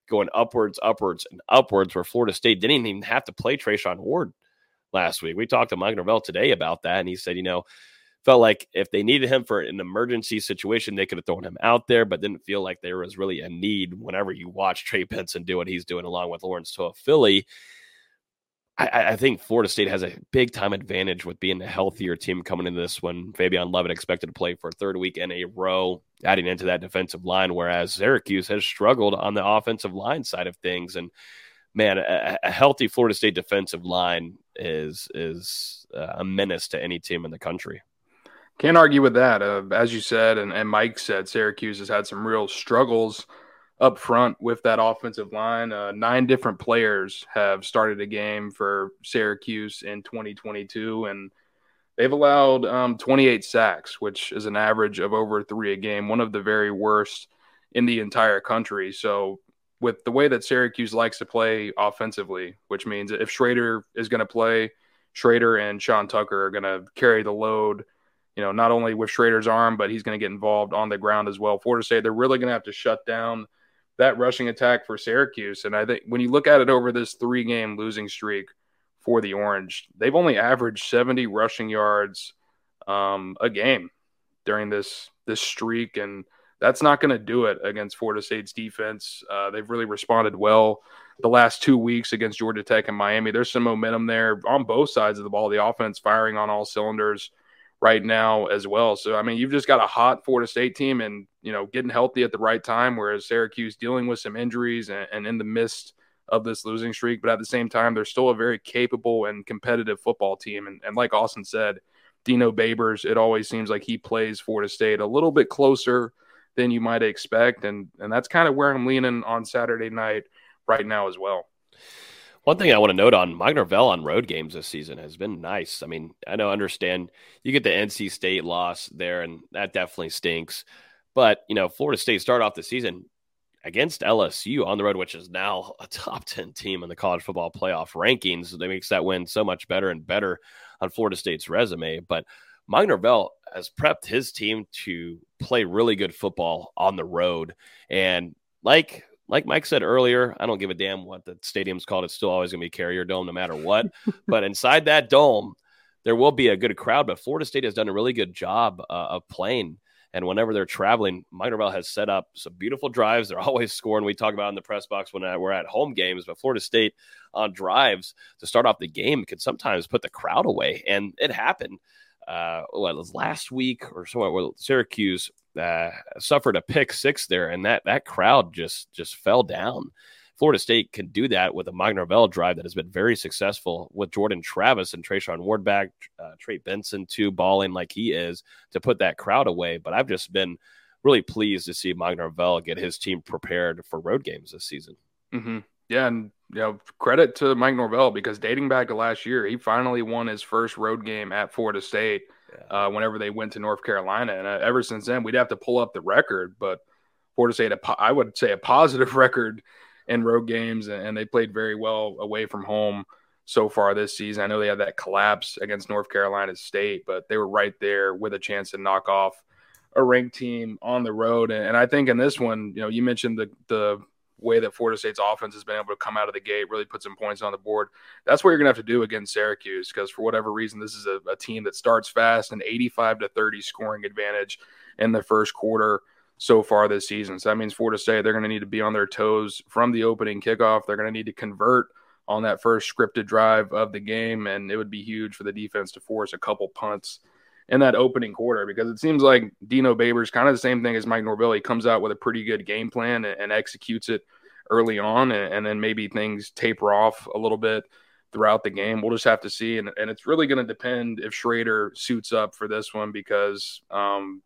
going upwards, upwards, and upwards, where Florida State didn't even have to play Treshaun Ward last week. We talked to Mike Norvell today about that. And he said, you know, felt like if they needed him for an emergency situation, they could have thrown him out there, but didn't feel like there was really a need whenever you watch Trey Benson do what he's doing along with Lawrence Toafili. I, I, think Florida State has a big time advantage with being a healthier team coming into this one. Fabien Lovett expected to play for a third week in a row, adding into that defensive line, whereas Syracuse has struggled on the offensive line side of things. And man, a, a healthy Florida State defensive line is is a menace to any team in the country. Can't argue with that. Uh, as you said, and, and Mike said, Syracuse has had some real struggles up front with that offensive line. Uh, nine different players have started a game for Syracuse in 2022, and they've allowed um, 28 sacks, which is an average of over three a game, one of the very worst in the entire country. So, with the way that Syracuse likes to play offensively, which means if Shrader is going to play, Shrader and Sean Tucker are going to carry the load. You know, not only with Shrader's arm, but he's going to get involved on the ground as well. Florida State, they're really going to have to shut down that rushing attack for Syracuse. And I think when you look at it over this three game losing streak for the Orange, they've only averaged 70 rushing yards um, a game during this this streak, and that's not going to do it against Florida State's defense. Uh, they've really responded well the last two weeks against Georgia Tech and Miami. There's some momentum there on both sides of the ball. The offense firing on all cylinders right now as well. So I mean, you've just got a hot Florida State team, and you know, getting healthy at the right time. Whereas Syracuse dealing with some injuries and, and in the midst of this losing streak, but at the same time, they're still a very capable and competitive football team. And, and like Austin said, Dino Babers, it always seems like he plays Florida State a little bit closer than you might expect, and and that's kind of where I'm leaning on Saturday night right now as well. One thing I want to note on Mike Norvell on road games this season has been nice. I mean, I know, understand you get the NC State loss there, and that definitely stinks. But, you know, Florida State start off the season against LSU on the road, which is now a top 10 team in the college football playoff rankings. That makes that win so much better and better on Florida State's resume. But Mike Norvell has prepped his team to play really good football on the road. And like like Mike said earlier, I don't give a damn what the stadium's called. It's still always going to be Carrier Dome no matter what. but inside that dome, there will be a good crowd. But Florida State has done a really good job uh, of playing. And whenever they're traveling, Mike Norvell has set up some beautiful drives. They're always scoring. We talk about in the press box when uh, we're at home games, but Florida State on drives to start off the game can sometimes put the crowd away. And it happened. Uh, what was last week or somewhere? Well, Syracuse uh, suffered a pick six there, and that that crowd just just fell down. Florida State can do that with a Mike Norvell drive that has been very successful with Jordan Travis and Treshaun Ward back, uh, Trey Benson too, balling like he is to put that crowd away. But I've just been really pleased to see Mike Norvell get his team prepared for road games this season. Mm-hmm. Yeah, and you know, credit to Mike Norvell because dating back to last year, he finally won his first road game at Florida State uh, whenever they went to North Carolina. And uh, ever since then, we'd have to pull up the record, but Florida State, a po- I would say a positive record in road games, and, and they played very well away from home so far this season. I know they had that collapse against North Carolina State, but they were right there with a chance to knock off a ranked team on the road. And, and I think in this one, you know, you mentioned the the way that Florida State's offense has been able to come out of the gate, really put some points on the board. That's what you're going to have to do against Syracuse because for whatever reason, this is a, a, team that starts fast, an 85 to 30 scoring advantage in the first quarter so far this season. So that means Florida State, they're going to need to be on their toes from the opening kickoff. They're going to need to convert on that first scripted drive of the game, and it would be huge for the defense to force a couple punts in that opening quarter because it seems like Dino Babers kind of the same thing as Mike Norvell. He comes out with a pretty good game plan and, and executes it early on, and, and, then maybe things taper off a little bit throughout the game. We'll just have to see, and, and it's really going to depend if Shrader suits up for this one because um,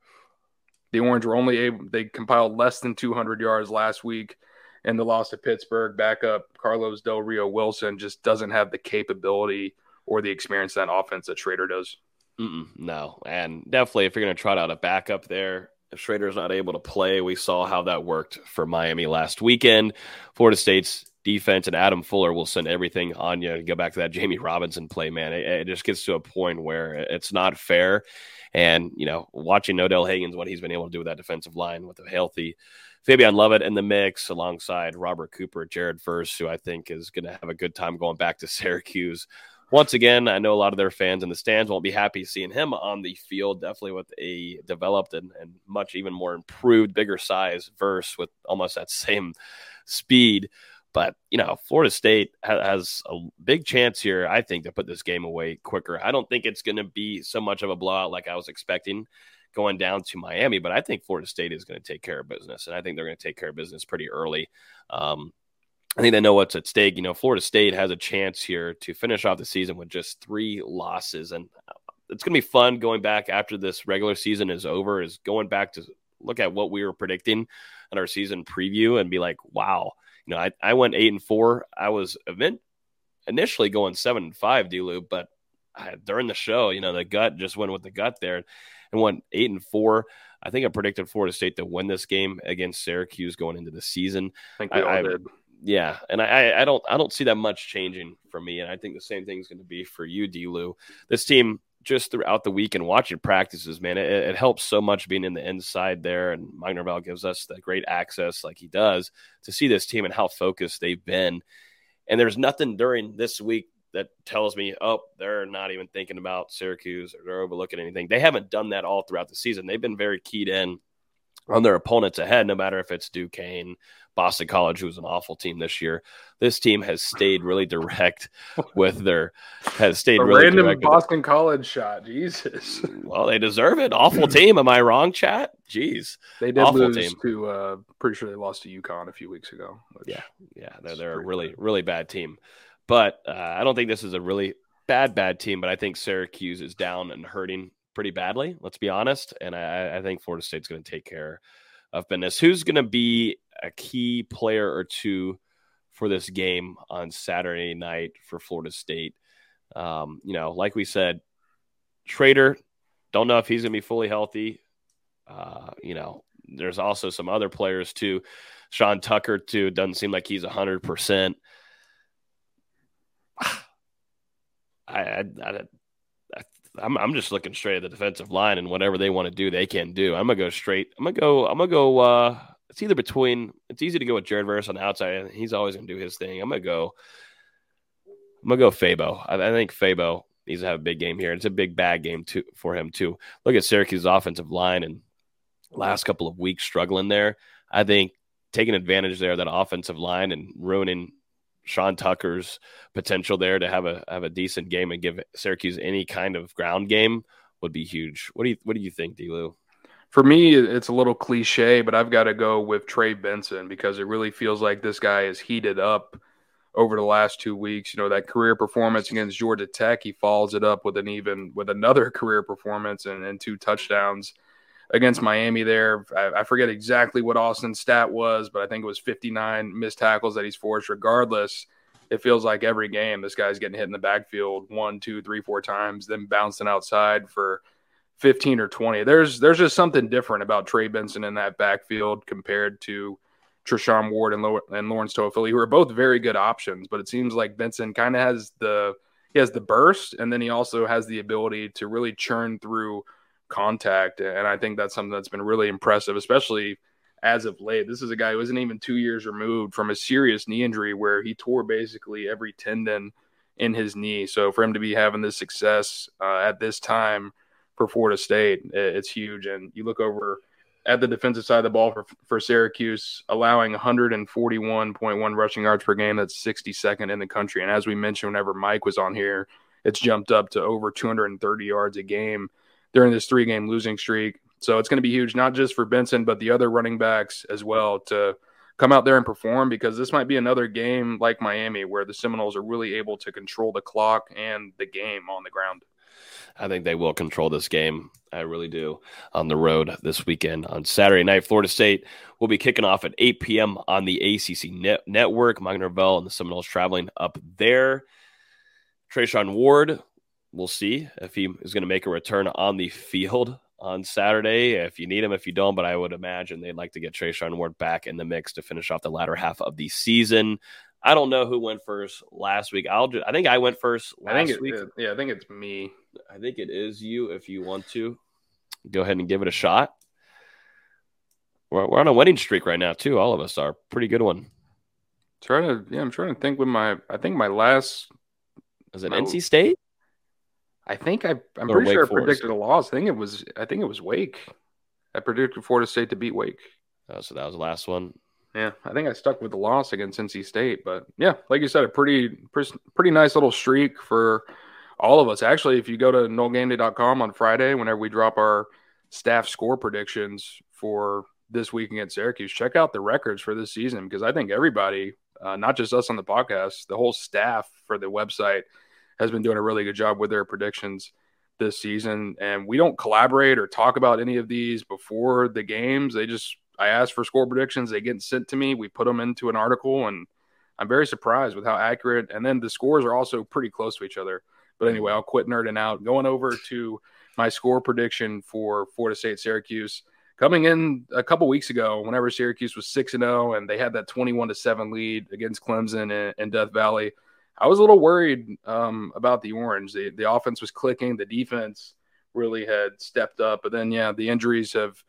the Orange were only able they compiled less than 200 yards last week. And the loss to Pittsburgh, backup Carlos Del Rio-Wendt just doesn't have the capability or the experience that offense that Shrader does. Mm-mm, no, and definitely if you're going to trot out a backup there, if Shrader's not able to play, we saw how that worked for Miami last weekend. Florida State's defense and Adam Fuller will send everything on you. Go back to that Jammie Robinson play, man. It, it, just gets to a point where it's not fair. And, you know, watching Odell Haggins, what he's been able to do with that defensive line with a healthy Fabien Lovett in the mix alongside Robert Cooper, Jared Verse, who I think is going to have a good time going back to Syracuse once again, I know a lot of their fans in the stands won't be happy seeing him on the field. Definitely with a developed and, and much even more improved, bigger size verse with almost that same speed. But you know, Florida State has a big chance here, I think, to put this game away quicker. I don't think it's going to be so much of a blowout like I was expecting going down to Miami, but I think Florida State is going to take care of business, and I think they're going to take care of business pretty early. Um, I think they know what's at stake. You know, Florida State has a chance here to finish off the season with just three losses, and uh, it's going to be fun going back after this regular season is over. Is going back to look at what we were predicting in our season preview and be like, wow, you know, I, I went eight and four. I was event initially going seven and five, D-Lou, but I, during the show, you know, the gut just went with the gut there and went eight and four. I think I predicted Florida State to win this game against Syracuse going into the season. I think we all I, did yeah, and I, I don't I don't see that much changing for me, and I think the same thing is going to be for you, D-Lou. This team just throughout the week and watching practices, man, it, it, helps so much being in the inside there, and Norvell gives us the great access like he does to see this team and how focused they've been. And there's nothing during this week that tells me, oh, they're not even thinking about Syracuse or they're overlooking anything. They haven't done that all throughout the season. They've been very keyed in on their opponents ahead, no matter if it's Duquesne, Boston College, who was an awful team this year. This team has stayed really direct with their has stayed a really random Boston College shot. Jesus. Well, they deserve it. Awful team. Am I wrong, chat? Jeez. They did Awful lose team. to uh pretty sure they lost to UConn a few weeks ago. Yeah, yeah, they're they're a really bad. really bad team, but uh, I don't think this is a really bad bad team. But I think Syracuse is down and hurting pretty badly. Let's be honest, and I, I think Florida State's going to take care of business. Who's going to be a key player or two for this game on Saturday night for Florida State? Um, you know, like we said, Shrader. Don't know if he's going to be fully healthy. Uh, you know, there's also some other players too. Sean Tucker too doesn't seem like he's hundred percent. I, I, I, I, I'm, I'm just looking straight at the defensive line and whatever they want to do, they can do. I'm gonna go straight. I'm gonna go. I'm gonna go. Uh, it's either between. It's easy to go with Jared Verse on the outside. And he's always gonna do his thing. I'm gonna go. I'm gonna go Fabo. I, I think Fabo needs to have a big game here. It's a big bad game too for him too. Look at Syracuse's offensive line and last couple of weeks struggling there. I think taking advantage there of that offensive line and ruining Sean Tucker's potential there to have a have a decent game and give Syracuse any kind of ground game would be huge. What do you what do you think, D-Lou? For me, it's a little cliche, but I've got to go with Trey Benson because it really feels like this guy is heated up over the last two weeks. You know, that career performance against Georgia Tech, he follows it up with an even with another career performance and, and two touchdowns against Miami there. I, I forget exactly what Austin's stat was, but I think it was 59 missed tackles that he's forced. Regardless, it feels like every game this guy's getting hit in the backfield one, two, three, four times, then bouncing outside for 15 or 20. There's there's just something different about Trey Benson in that backfield compared to Treshaun Ward and, and Lawrence Toafili, who are both very good options. But it seems like Benson kind of has the he has the burst, and then he also has the ability to really churn through contact. And I think that's something that's been really impressive, especially as of late. This is a guy who isn't even two years removed from a serious knee injury where he tore basically every tendon in his knee. So for him to be having this success uh, at this time for Florida State, it's huge. And you look over at the defensive side of the ball for, for Syracuse, allowing 141.1 rushing yards per game. That's 62nd in the country. And as we mentioned, whenever Mike was on here, it's jumped up to over 230 yards a game during this three game losing streak. So it's going to be huge, not just for Benson, but the other running backs as well to come out there and perform because this might be another game like Miami where the Seminoles are really able to control the clock and the game on the ground. I think they will control this game. I really do on the road this weekend. On Saturday night, Florida State will be kicking off at 8 p.m. on the ACC net- network. Mike Norvell and the Seminoles traveling up there. Treshaun Ward, we'll see if he is going to make a return on the field on Saturday. If you need him, if you don't, but I would imagine they'd like to get Treshaun Ward back in the mix to finish off the latter half of the season. I don't know who went first last week. I'll just, I think I went first last I think week. It, yeah, I think it's me. I think it is you if you want to. Go ahead and give it a shot. We're, we're on a winning streak right now, too. All of us are. Pretty good one. Trying to, yeah, I'm trying to think when my, I think my last. Is it my, NC State? I think I, I'm or pretty Wake sure I predicted a loss. I think it was, I think it was Wake. I predicted Florida State to beat Wake. Oh, so that was the last one. Yeah, I think I stuck with the loss against NC State, but yeah, like you said, a pretty pretty nice little streak for all of us. Actually, if you go to nolegameday.com on Friday, whenever we drop our staff score predictions for this week against Syracuse, check out the records for this season because I think everybody, uh, not just us on the podcast, the whole staff for the website has been doing a really good job with their predictions this season. And we don't collaborate or talk about any of these before the games. They just, I ask for score predictions, they get sent to me, we put them into an article, and I'm very surprised with how accurate. And then the scores are also pretty close to each other. But anyway, I'll quit nerding out. Going over to my score prediction for Florida State Syracuse. Coming in a couple weeks ago, whenever Syracuse was 6 and 0 and they had that 21 to 7 lead against Clemson and, Death Valley, I was a little worried um, about the Orange. The, the offense was clicking, the defense really had stepped up. But then, yeah, the injuries have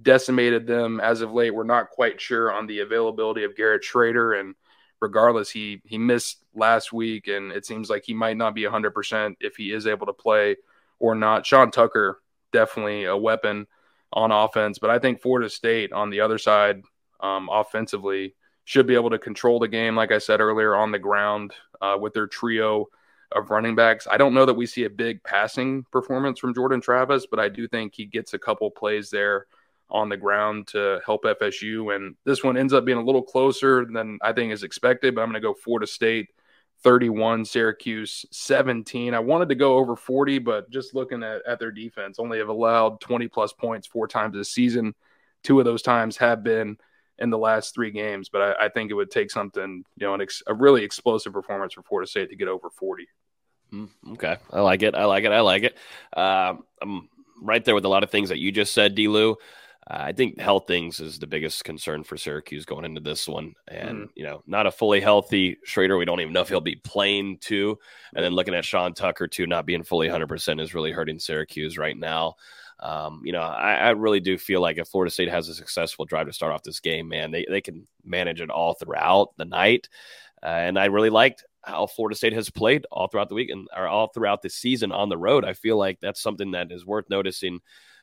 decimated them as of late. We're not quite sure on the availability of Garrett Shrader and – regardless, he he missed last week, and it seems like he might not be 100% if he is able to play or not. Sean Tucker definitely a weapon on offense, but I think Florida State on the other side, um, offensively, should be able to control the game, like I said earlier, on the ground uh, with their trio of running backs. I don't know that we see a big passing performance from Jordan Travis, but I do think he gets a couple plays there on the ground to help FSU. And this one ends up being a little closer than I think is expected, but I'm going to go Florida State 31, Syracuse 17. I wanted to go over 40, but just looking at, at their defense, only have allowed 20 plus points four times this season. Two of those times have been in the last three games, but I, I think it would take something, you know, ex, a really explosive performance for Florida State to get over 40. Mm, okay. I like it. I like it. I like it. Uh, I'm right there with a lot of things that you just said, D-Lou. Uh, I think health things is the biggest concern for Syracuse going into this one. And, mm. you know, not a fully healthy Shrader. We don't even know if he'll be playing too. And then looking at Sean Tucker too, not being fully 100% is really hurting Syracuse right now. Um, you know, I, I, really do feel like if Florida State has a successful drive to start off this game, man, they, they can manage it all throughout the night. Uh, and I really liked how Florida State has played all throughout the week and or all throughout the season on the road. I feel like that's something that is worth noticing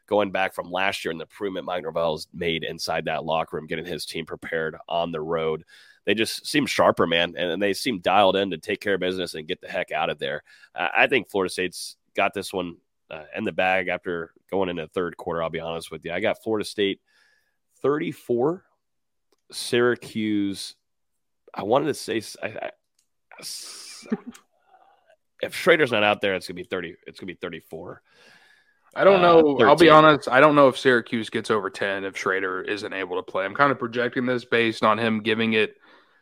going back from last year and the improvement Mike Norvell's made inside that locker room, getting his team prepared on the road. They just seem sharper, man, and they seem dialed in to take care of business and get the heck out of there. Uh, I think Florida State's got this one uh, in the bag after going into the third quarter. I'll be honest with you. I got Florida State 34, Syracuse. I wanted to say, I, I, if Shrader's not out there, it's gonna be 30. It's gonna be 34. I don't know. Uh, I'll be honest. I don't know if Syracuse gets over 10 if Shrader isn't able to play. I'm kind of projecting this based on him giving it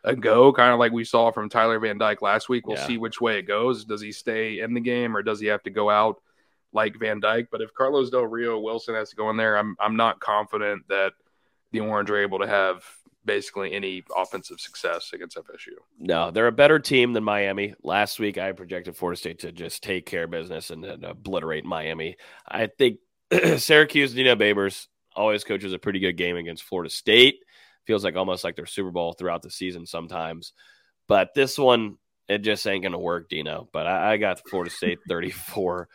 a go, kind of like we saw from Tyler Van Dyke last week. We'll Yeah. see which way it goes. Does he stay in the game or does he have to go out like Van Dyke? But if Carlos Del Rio-Wendt has to go in there, I'm I'm not confident that the Orange are able to have basically any offensive success against FSU. No, they're a better team than Miami. Last week, I projected Florida State to just take care of business and then obliterate Miami. I think Syracuse, Dino Babers always coaches a pretty good game against Florida State. Feels like almost like their Super Bowl throughout the season sometimes. But this one, it just ain't going to work, Dino. But I, I got Florida State 34,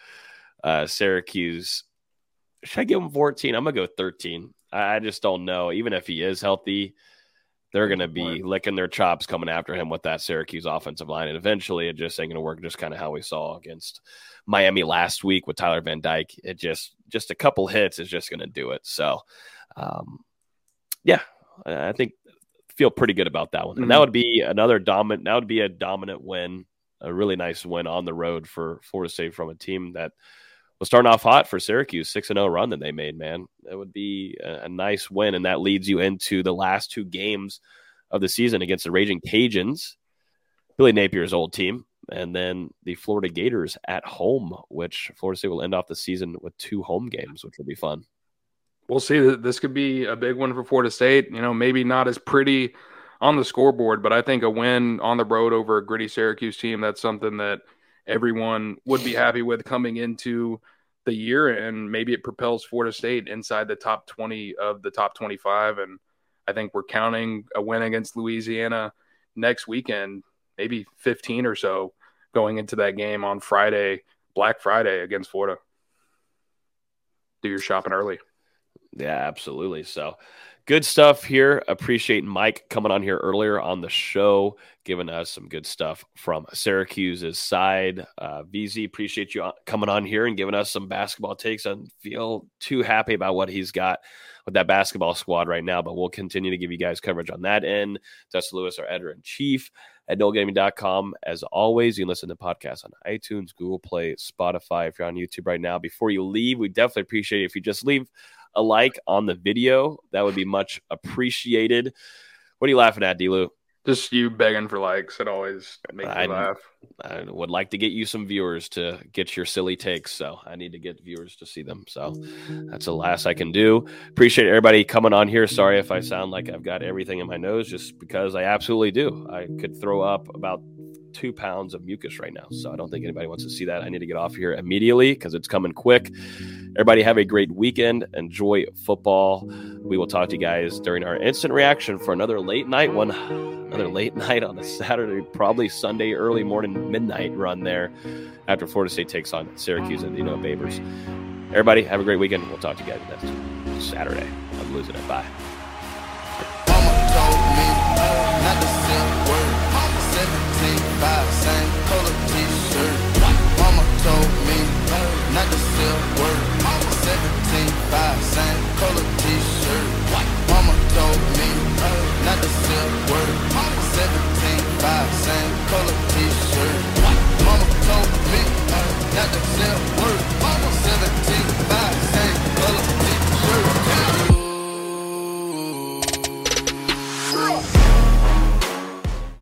uh, Syracuse. Should I give him 14? I'm going to go 13. I, just don't know. Even if he is healthy, they're going to be licking their chops coming after him with that Syracuse offensive line. And eventually it just ain't going to work, just kind of how we saw against Miami last week with Tyler Van Dyke. It just, just a couple hits is just going to do it. So, um, yeah, I think feel pretty good about that one. And that Mhm. would be another dominant, that would be a dominant win, a really nice win on the road for Florida State from a team that was starting off hot for Syracuse, 6 and 0 run that they made, man. That would be a, a nice win. And that leads you into the last two games of the season against the Raging Cajuns, Billy Napier's old team, and then the Florida Gators at home, which Florida State will end off the season with two home games, which will be fun. We'll see. This could be a big one for Florida State. You know, maybe not as pretty on the scoreboard, but I think a win on the road over a gritty Syracuse team, that's something that everyone would be happy with coming into the year. And maybe it propels Florida State inside the top 20 of the top 25. And I think we're counting a win against Louisiana next weekend, maybe 15 or so going into that game on Friday, Black Friday against Florida. Do your shopping early. Yeah, absolutely. So good stuff here. Appreciate Mike coming on here earlier on the show, giving us some good stuff from Syracuse's side. Uh, VZ, appreciate you coming on here and giving us some basketball takes. I feel too happy about what he's got with that basketball squad right now, but we'll continue to give you guys coverage on that end. Dustin Lewis, our editor in chief at NoleGameDay.com. As always, you can listen to podcasts on iTunes, Google Play, Spotify. If you're on YouTube right now, before you leave, we definitely appreciate it if you just leave a like on the video. That would be much appreciated. What are you laughing at, D-Lou? Just you begging for likes. It always makes I- me laugh. I would like to get you some viewers to get your silly takes. So I need to get viewers to see them. So that's the last I can do. Appreciate everybody coming on here. Sorry if I sound like I've got everything in my nose, just because I absolutely do. I could throw up about two pounds of mucus right now. So I don't think anybody wants to see that. I need to get off here immediately because it's coming quick. Everybody have a great weekend. Enjoy football. We will talk to you guys during our instant reaction for another late night one. Another late night on a Saturday, probably Sunday, early morning, midnight run there after Florida State takes on Syracuse and you know Babers. Everybody have a great weekend. We'll talk to you guys next Saturday. I'm losing it. Bye. Same color t-shirt. Mama told me not to sell word. 17 5, same color t-shirt. Mama told me not to sell word. 17 5, same color t-shirt. Mama told me not to sell word.